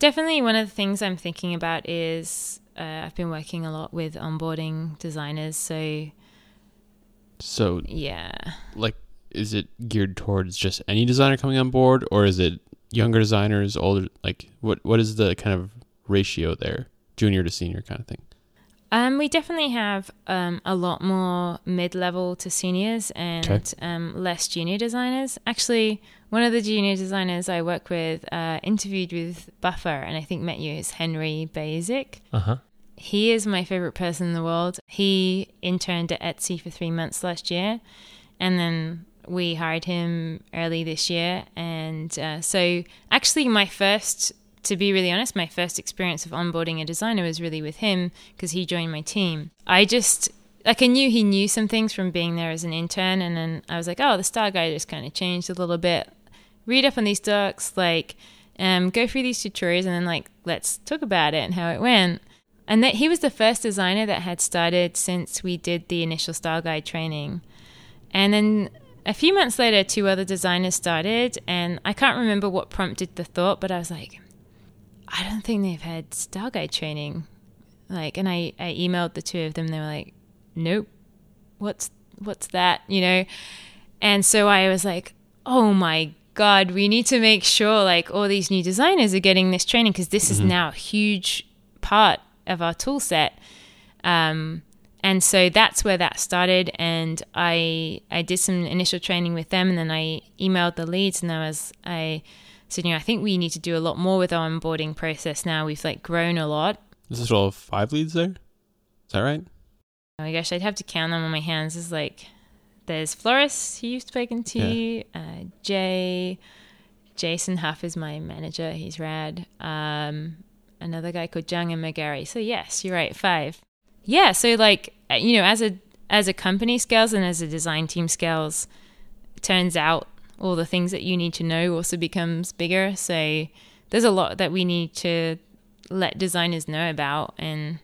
definitely, one of the things I'm thinking about is uh, I've been working a lot with onboarding designers. So So, yeah, like, is it geared towards just any designer coming on board, or is it younger designers, older? Like, what what is the kind of ratio there, junior to senior kind of thing? Um, we definitely have um, a lot more mid-level to seniors and Okay. um, less junior designers. Actually, one of the junior designers I work with uh, interviewed with Buffer, and I think met you is Henry Basic. Uh huh. He is my favorite person in the world. He interned at Etsy for three months last year, and then we hired him early this year. And uh, so, actually, my first, to be really honest, my first experience of onboarding a designer was really with him because he joined my team. I just like I knew he knew some things from being there as an intern, and then I was like, oh, the style guide just kind of changed a little bit. Read up on these docs, like um, go through these tutorials, and then like let's talk about it and how it went. And that he was the first designer that had started since we did the initial style guide training. And then a few months later, two other designers started, and I can't remember what prompted the thought, but I was like, I don't think they've had style guide training. Like, and I, I emailed the two of them. They were like, Nope. What's what's that? You know. And so I was like, Oh my god, we need to make sure like all these new designers are getting this training because this is now a huge part of our tool set. Um, and so that's where that started and i i did some initial training with them and then i emailed the leads and i was i said you know i think we need to do a lot more with our onboarding process now we've like grown a lot Is this all five leads there? Is that right? oh my gosh i'd have to count them on my hands Is like there's Floris, who you've spoken to, uh, Jay, Jason Huff is my manager, he's rad. Um, another guy called Jung and McGarry. So yes, you're right, five. Yeah, so like uh, you know, as a as a company scales and as a design team scales, turns out all the things that you need to know also becomes bigger. So there's a lot that we need to let designers know about and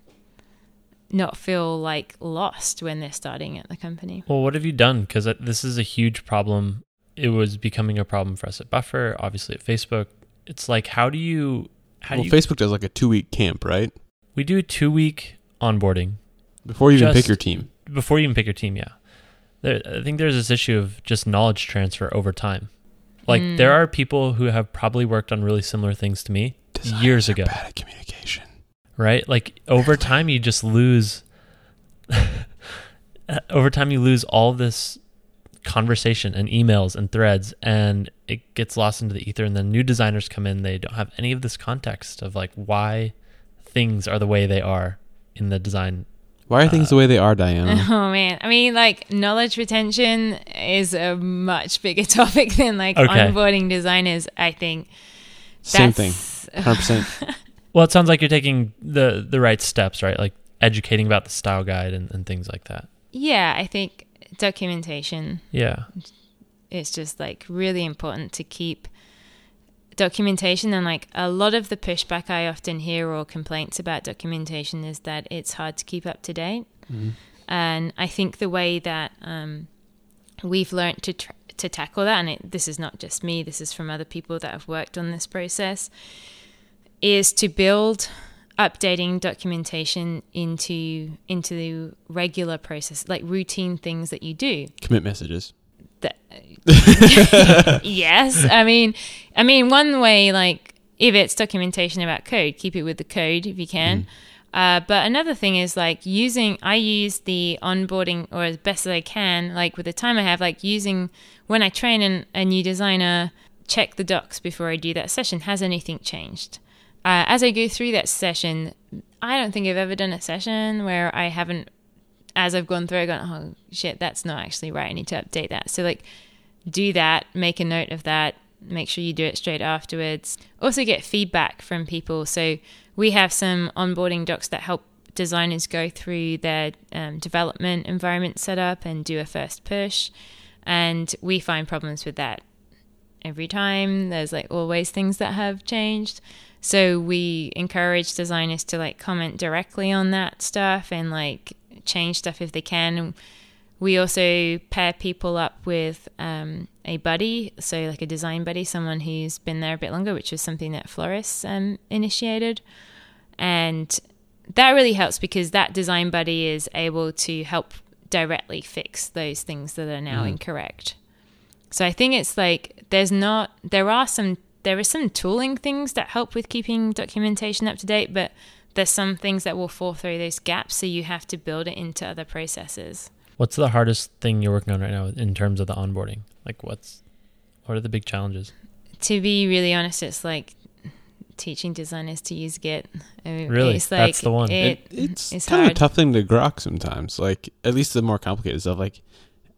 not feel like lost when they're starting at the company. Well, what have you done? Because this is a huge problem. It was becoming a problem for us at Buffer, obviously at Facebook. It's like, how do you, how well, do you, Facebook does like a two week camp, right? we do a two week onboarding Before you even pick your team. before you even pick your team. Yeah. There, I think there's this issue of just knowledge transfer over time. Like, Mm. there are people who have probably worked on really similar things to me years ago. Bad at communication. right? Like over time, you just lose. over time, you lose all this conversation and emails and threads, and it gets lost into the ether. And then new designers come in; they don't have any of this context of like why things are the way they are in the design. Why are things Uh, the way they are, Diana? Oh man, I mean, like knowledge retention is a much bigger topic than like Okay. onboarding designers. I think Same thing. 100%. Well, it sounds like you're taking the the right steps, right? Like educating about the style guide and, and things like that. yeah, I think documentation Yeah. it's just like really important to keep documentation and like a lot of the pushback I often hear or complaints about documentation is that it's hard to keep up to date. Mhm. And I think the way that um, we've learned to tr- to tackle that, and it, this is not just me, this is from other people that have worked on this process, is to build updating documentation into into the regular process, like routine things that you do. Commit messages. Yes, I mean, I mean, one way, like if it's documentation about code, keep it with the code if you can. Uh, but another thing is like using, I use the onboarding or as best as I can, like with the time I have, like using when I train an, a new designer, check the docs before I do that session. Has anything changed? Uh, as I go through that session, I don't think I've ever done a session where I haven't, as I've gone through, I've gone, oh shit, that's not actually right. I need to update that. So like, do that, make a note of that, make sure you do it straight afterwards. Also, get feedback from people. So, we have some onboarding docs that help designers go through their um, development environment setup and do a first push. And we find problems with that every time. There's like always things that have changed. So, we encourage designers to like comment directly on that stuff and like change stuff if they can. We also pair people up with um, a buddy, so like a design buddy, someone who's been there a bit longer, which was something that Floris um, initiated. And that really helps because that design buddy is able to help directly fix those things that are now Mhm. incorrect. So I think it's like there's not, there are some, there are some tooling things that help with keeping documentation up to date, but there's some things that will fall through those gaps, so you have to build it into other processes. What's the hardest thing you're working on right now in terms of the onboarding? Like, what's what are the big challenges? To be really honest, it's like teaching designers to use Git. I mean, Really? it's like That's the one. It, It, it's, it's kind of a tough thing to grok sometimes. Like at least the more complicated stuff, like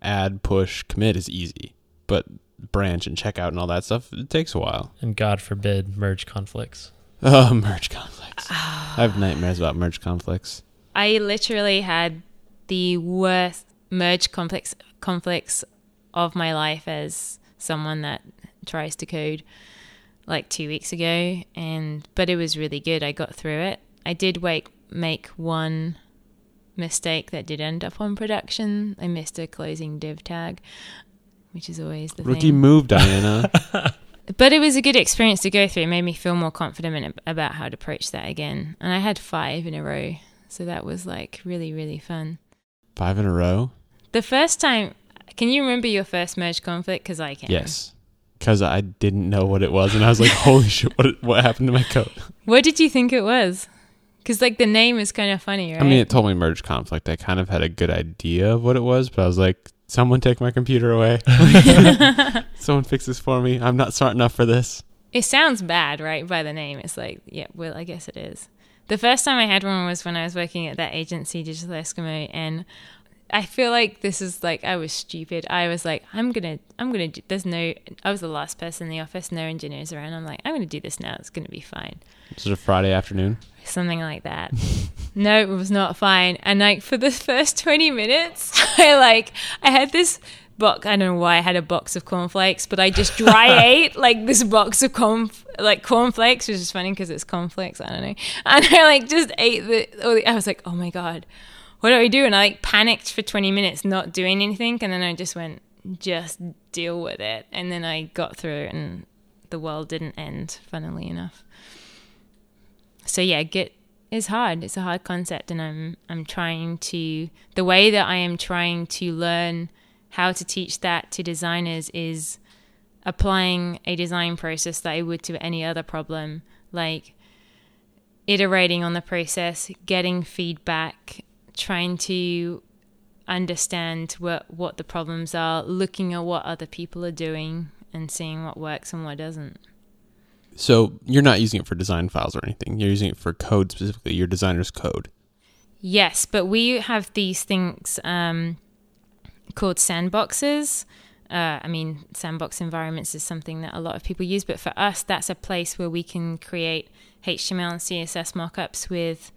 add, push, commit is easy, but branch and checkout and all that stuff it takes a while. And God forbid merge conflicts. Oh, merge conflicts! I have nightmares about merge conflicts. I literally had the worst merge complex conflicts of my life as someone that tries to code like two weeks ago and but it was really good i got through it i did wake, make one mistake that did end up on production i missed a closing div tag which is always the Rookie thing move, Diana. but it was a good experience to go through. It made me feel more confident about how to approach that again. And I had five in a row. So that was like really, really fun. Five in a row. The first time, can you remember your first merge conflict? Because I can. Yes, because I didn't know what it was, and I was like, "Holy shit! What what happened to my code?" What did you think it was? Because like the name is kind of funny, right? I mean, it told me merge conflict. I kind of had a good idea of what it was, but I was like, "Someone take my computer away. Someone fix this for me. I'm not smart enough for this." it sounds bad, right? By the name, it's like, yeah, well, I guess it is. The first time I had one was when I was working at that agency, Digital Eskimo, and I feel like this is like I was stupid. I was like, I'm gonna, I'm gonna. Do, there's no. I was the last person in the office, no engineers around. I'm like, I'm gonna do this now. It's gonna be fine. This is a Friday afternoon. Something like that. no, it was not fine. And like for the first 20 minutes, I like I had this box. I don't know why I had a box of cornflakes, but I just dry ate like this box of corn like cornflakes, which is funny because it's cornflakes. I don't know. And I like just ate the. all the- I was like, oh my god, what do I do? And I like panicked for 20 minutes, not doing anything, and then I just went, just deal with it. And then I got through, and the world didn't end. Funnily enough so yeah git is hard. It's a hard concept and i'm i'm trying to the way that i am trying to learn how to teach that to designers is applying a design process that i would to any other problem like iterating on the process getting feedback trying to understand what what the problems are looking at what other people are doing and seeing what works and what doesn't So you're not using it for design files or anything. You're using it for code specifically. Your designer's code. Yes, but we have these things um, called sandboxes. Uh, I mean, sandbox environments is something that a lot of people use, but for us, that's a place where we can create HTML and CSS mockups with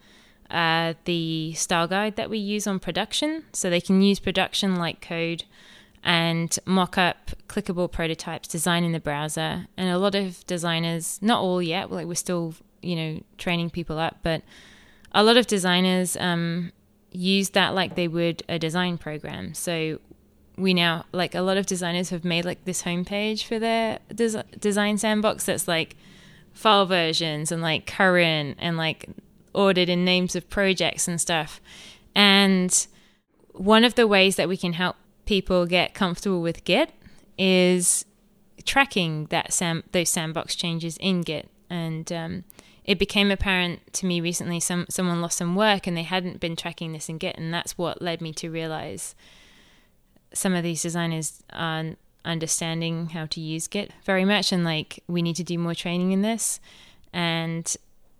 uh, the style guide that we use on production. So they can use production like code and mock up clickable prototypes, design in the browser. And a lot of designers, not all yet, like we're still, you know, training people up, but a lot of designers um, use that like they would a design program. So we now like a lot of designers have made like this homepage for their des- design sandbox that's like file versions and like current and like ordered in names of projects and stuff. And one of the ways that we can help people get comfortable with Git is tracking that sam- those sandbox changes in Git. And um, it became apparent to me recently some someone lost some work and they hadn't been tracking this in Git, and that's what led me to realize some of these designers aren't understanding how to use Git very much, and like we need to do more training in this, and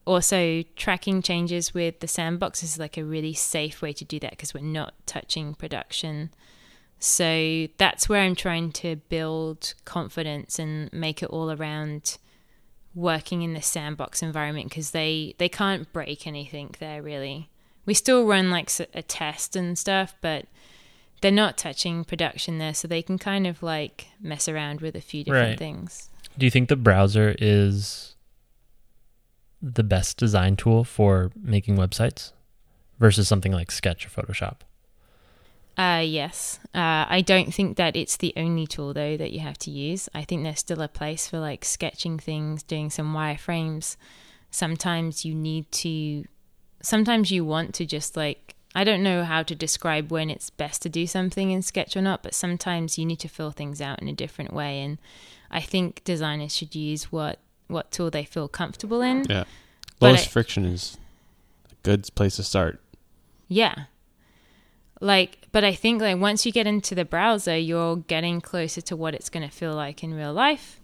also tracking changes with the sandbox is like a really safe way to do that because we're not touching production. So that's where I'm trying to build confidence and make it all around working in the sandbox environment because they they can't break anything there really. We still run like a test and stuff, but they're not touching production there, so they can kind of like mess around with a few different Right. things. Do you think the browser is the best design tool for making websites versus something like Sketch or Photoshop? Uh, yes. Uh, I don't think that it's the only tool though that you have to use. I think there's still a place for like sketching things, doing some wireframes. Sometimes you need to, sometimes you want to just like, I don't know how to describe when it's best to do something in Sketch or not, but sometimes you need to fill things out in a different way. And I think designers should use what, what tool they feel comfortable in. Yeah. Lowest I- friction is a good place to start. Yeah. Like, but I think like once you get into the browser, you're getting closer to what it's going to feel like in real life.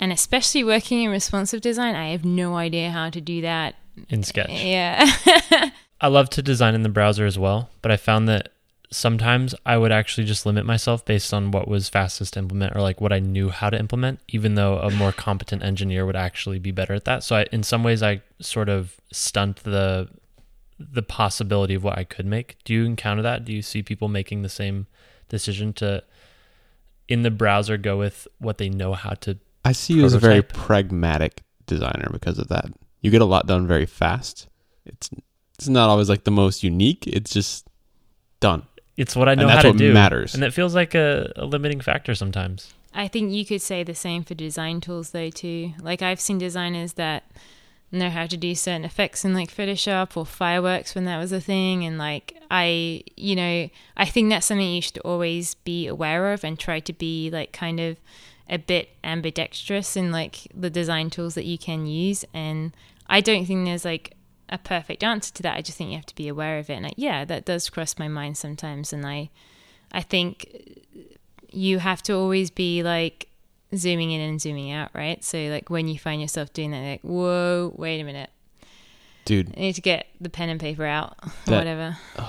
And especially working in responsive design, I have no idea how to do that. in Sketch. Yeah. I love to design in the browser as well, but I found that sometimes I would actually just limit myself based on what was fastest to implement or like what I knew how to implement, even though a more competent engineer would actually be better at that. So I, in some ways, I sort of stunt the the possibility of what I could make. Do you encounter that? Do you see people making the same decision to in the browser go with what they know how to? I see you as a very pragmatic designer because of that. You get a lot done very fast. It's it's not always like the most unique. It's just done, It's what I know and how to what do, matters. and it feels like a, a limiting factor sometimes. I think you could say the same for design tools though too. Like I've seen designers that know how to do certain effects in like Photoshop or fireworks when that was a thing. And like I you know, I think that's something you should always be aware of and try to be like kind of a bit ambidextrous in like the design tools that you can use. And I don't think there's like a perfect answer to that. I just think you have to be aware of it. And like, yeah, that does cross my mind sometimes. And I I think you have to always be like zooming in and zooming out, right? So like when you find yourself doing that, like, whoa, wait a minute, Dude, I need to get the pen and paper out, or That- whatever.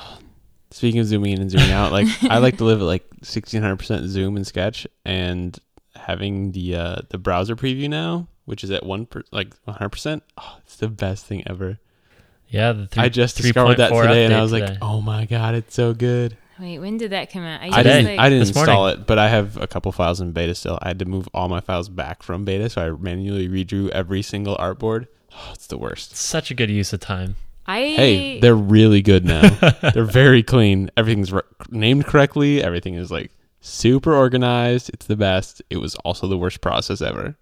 speaking of zooming in and zooming out, like I like to live at like sixteen hundred percent zoom in Sketch, and having the uh, the browser preview now, which is at one per, like one hundred percent. Oh, it's the best thing ever. Yeah, the three, I just discovered that 3.4 today, and I update was today. like, oh my god, it's so good. Wait, when did that come out? I used, didn't. like- I didn't install morning. it, but I have a couple files in beta still. I had to move all my files back from beta, so I manually redrew every single artboard. Oh, it's the worst. such a good use of time. I Hey, they're really good now. they're very clean. Everything's re- named correctly. Everything is like super organized. It's the best. It was also the worst process ever.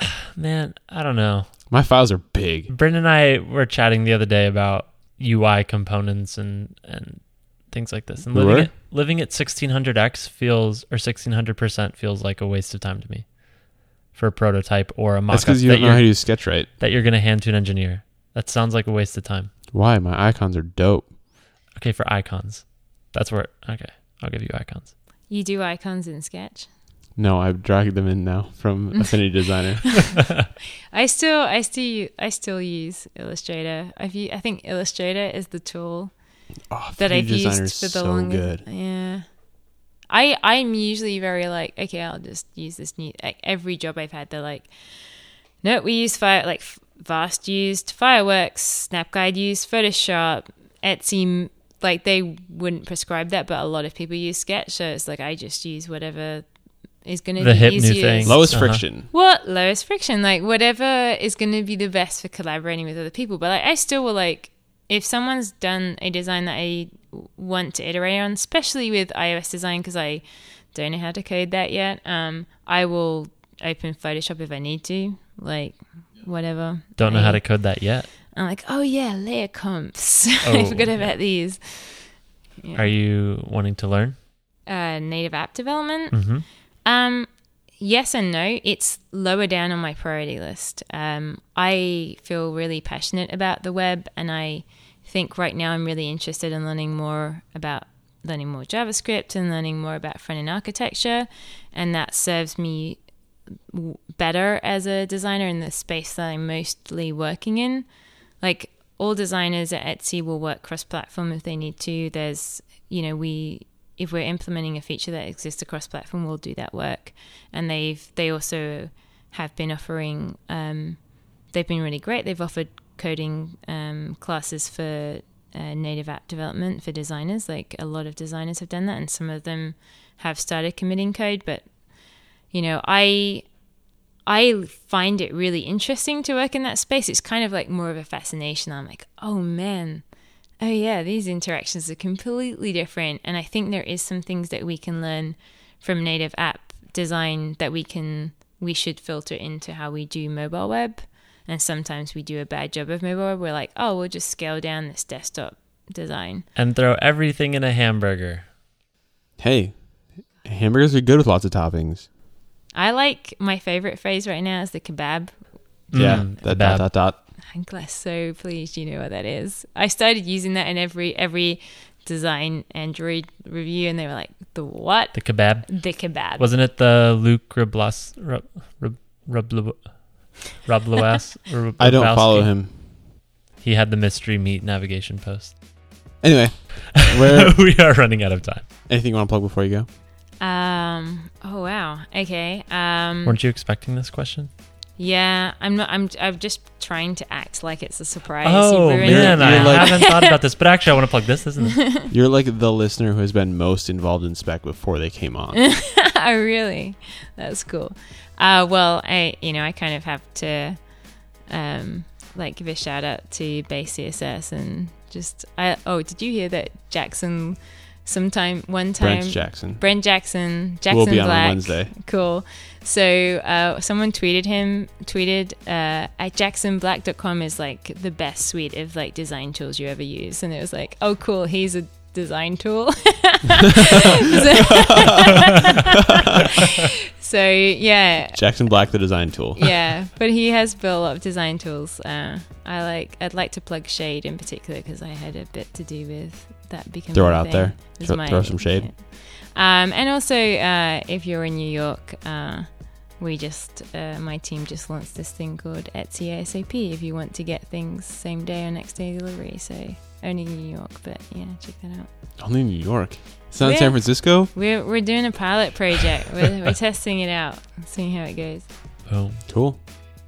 Man, I don't know. My files are big. Brendan and I were chatting the other day about UI components and and things like this. And living were? at living at 1600x feels or 1600% feels like a waste of time to me for a prototype or a mock-up because you that don't know how to use Sketch right. that you're going to hand to an engineer. That sounds like a waste of time. Why? My icons are dope. Okay, for icons. That's where okay, I'll give you icons. you do icons in Sketch. No, I've dragged them in now from Affinity Designer. I still, I still, I still use Illustrator. I've, u- I think Illustrator is the tool Oh, that I've used for the so longest. good. Yeah. I I'm usually very like okay I'll just use this new like every job I've had they're like no we use fire like F- Vast used Fireworks Snapguide used Photoshop Etsy like they wouldn't prescribe that but a lot of people use Sketch so it's like I just use whatever is going to The be hip new easiest. thing. Lowest Uh-huh. friction. What lowest friction? Like whatever is going to be the best for collaborating with other people. But like, I still will like if someone's done a design that I want to iterate on, especially with iOS design because I don't know how to code that yet. Um, I will open Photoshop if I need to. Like whatever. Don't know I- how to code that yet. I'm like, oh yeah, layer comps. I Oh, forgot yeah. about these. Yeah. Are you wanting to learn? uh, native app development? Mm-hmm. Um, yes and no. It's lower down on my priority list. Um, I feel really passionate about the web, and I think right now I'm really interested in learning more about learning more JavaScript and learning more about front end architecture, and that serves me better as a designer in the space that I'm mostly working in. Like all designers at Etsy will work cross platform if they need to. There's, you know, we if we're implementing a feature that exists across platform, we'll do that work. And they've they also have been offering. Um, they've been really great. They've offered coding um, classes for uh, native app development for designers. Like a lot of designers have done that, and some of them have started committing code. But you know, I I find it really interesting to work in that space. It's kind of like more of a fascination. I'm like, oh man, oh yeah, these interactions are completely different. And I think there is some things that we can learn from native app design that we can we should filter into how we do mobile web. And sometimes we do a bad job of mobile web. We're like, oh, we'll just scale down this desktop design. And throw everything in a hamburger. Hey, hamburgers are good with lots of toppings. I like my favorite phrase right now is the kebab. yeah, Mm, that kebab. dot dot dot. I'm so pleased you know what that is. I started using that in every every design Android review, and they were like, "The what? The kebab. The kebab." Wasn't it the Luke Rablas, Rub, Rub, Rub, Rabluas? I don't follow him. He had the mystery meat navigation post. Anyway, where we are running out of time. anything you want to plug before you go? Um. Oh wow. Okay. Um. Weren't you expecting this question? Yeah, I'm not. I'm. I'm just trying to act like it's a surprise. Oh You ruined man, it. I You're like- haven't thought about this, but actually, I want to plug this, isn't it? You're like the listener who has been most involved in spec before they came on. oh really? That's cool. Uh, well, I you know I kind of have to, um, like give a shout out to Basscss and just I. Oh, did you hear that Jackson? Sometime one time, Brent Jackson. Brent Jackson, Jackson We'll be Black. on Wednesday. Cool. So uh, someone tweeted him, tweeted uh, at jacksonblack.com is like the best suite of like design tools you ever use. And it was like, oh, cool. He's a design tool. so, so, yeah. Jackson Black, the design tool. Yeah, but he has built a lot of design tools. Uh, I like. I'd like to plug Shade in particular because I had a bit to do with that becoming. Throw it out there. Throw- my- throw some shade. Um, and also, uh, if you're in New York, uh, we just uh, my team just launched this thing called Etsy ASAP. If you want to get things same day or next day delivery, so only New York, but yeah, check that out. Only New York. It's not in Yeah. San Francisco. We're we're doing a pilot project. we're, we're testing it out, seeing how it goes. Boom. Cool.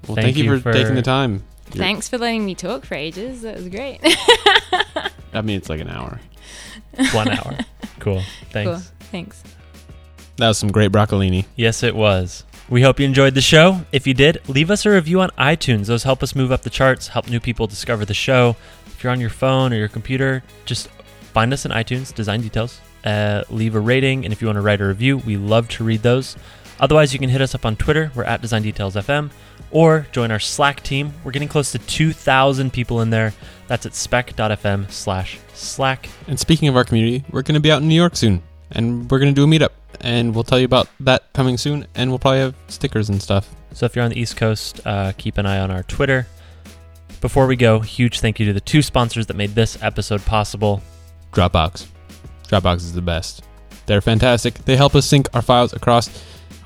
Well, Thank thank, you you for, for- taking the time. You're- Thanks for letting me talk for ages. That was great. I mean, it's like an hour. One hour. Cool. Thanks. Cool. Thanks. That was some great broccolini. Yes, it was. We hope you enjoyed the show. If you did, leave us a review on iTunes. Those help us move up the charts, help new people discover the show. If you're on your phone or your computer, just find us in iTunes, Design Details, uh, leave a rating, and if you want to write a review, we love to read those. Otherwise, you can hit us up on Twitter. We're at Design Details FM, or join our Slack team. We're getting close to 2,000 people in there. That's at spec.fm slash Slack. And speaking of our community, we're going to be out in New York soon, and we're going to do a meetup, and we'll tell you about that coming soon, and we'll probably have stickers and stuff. So if you're on the East Coast, uh, keep an eye on our Twitter. Before we go, huge thank you to the two sponsors that made this episode possible. Dropbox. Dropbox is the best. They're fantastic. They help us sync our files across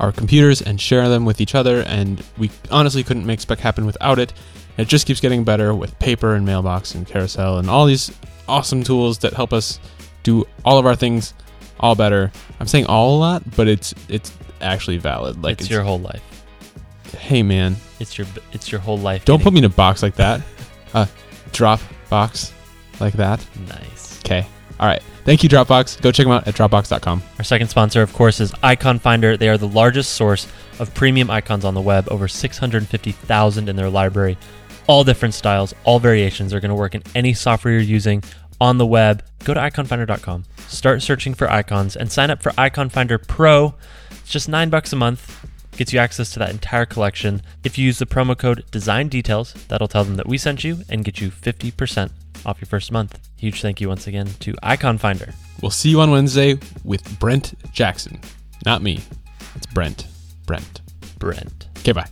our computers and share them with each other, and we honestly couldn't make spec happen without it. It just keeps getting better with paper and mailbox and carousel and all these awesome tools that help us do all of our things all better. I'm saying all a lot, but it's it's actually valid. Like it's, your whole life. hey man, It's your it's your whole life. don't put me in a box like that. Uh, drop box like that. nice. Okay. All right. Thank you, Dropbox. Go check them out at Dropbox.com. Our second sponsor, of course, is Icon Finder. They are the largest source of premium icons on the web, over 650,000 in their library. All different styles, all variations are going to work in any software you're using on the web. Go to iconfinder.com, start searching for icons, and sign up for Icon Finder Pro. It's just nine bucks a month. Gets you access to that entire collection. If you use the promo code Design Details, that'll tell them that we sent you and get you 50% off your first month. Huge thank you once again to Icon Finder. We'll see you on Wednesday with Brent Jackson. Not me. It's Brent. Brent. Brent. Okay, bye.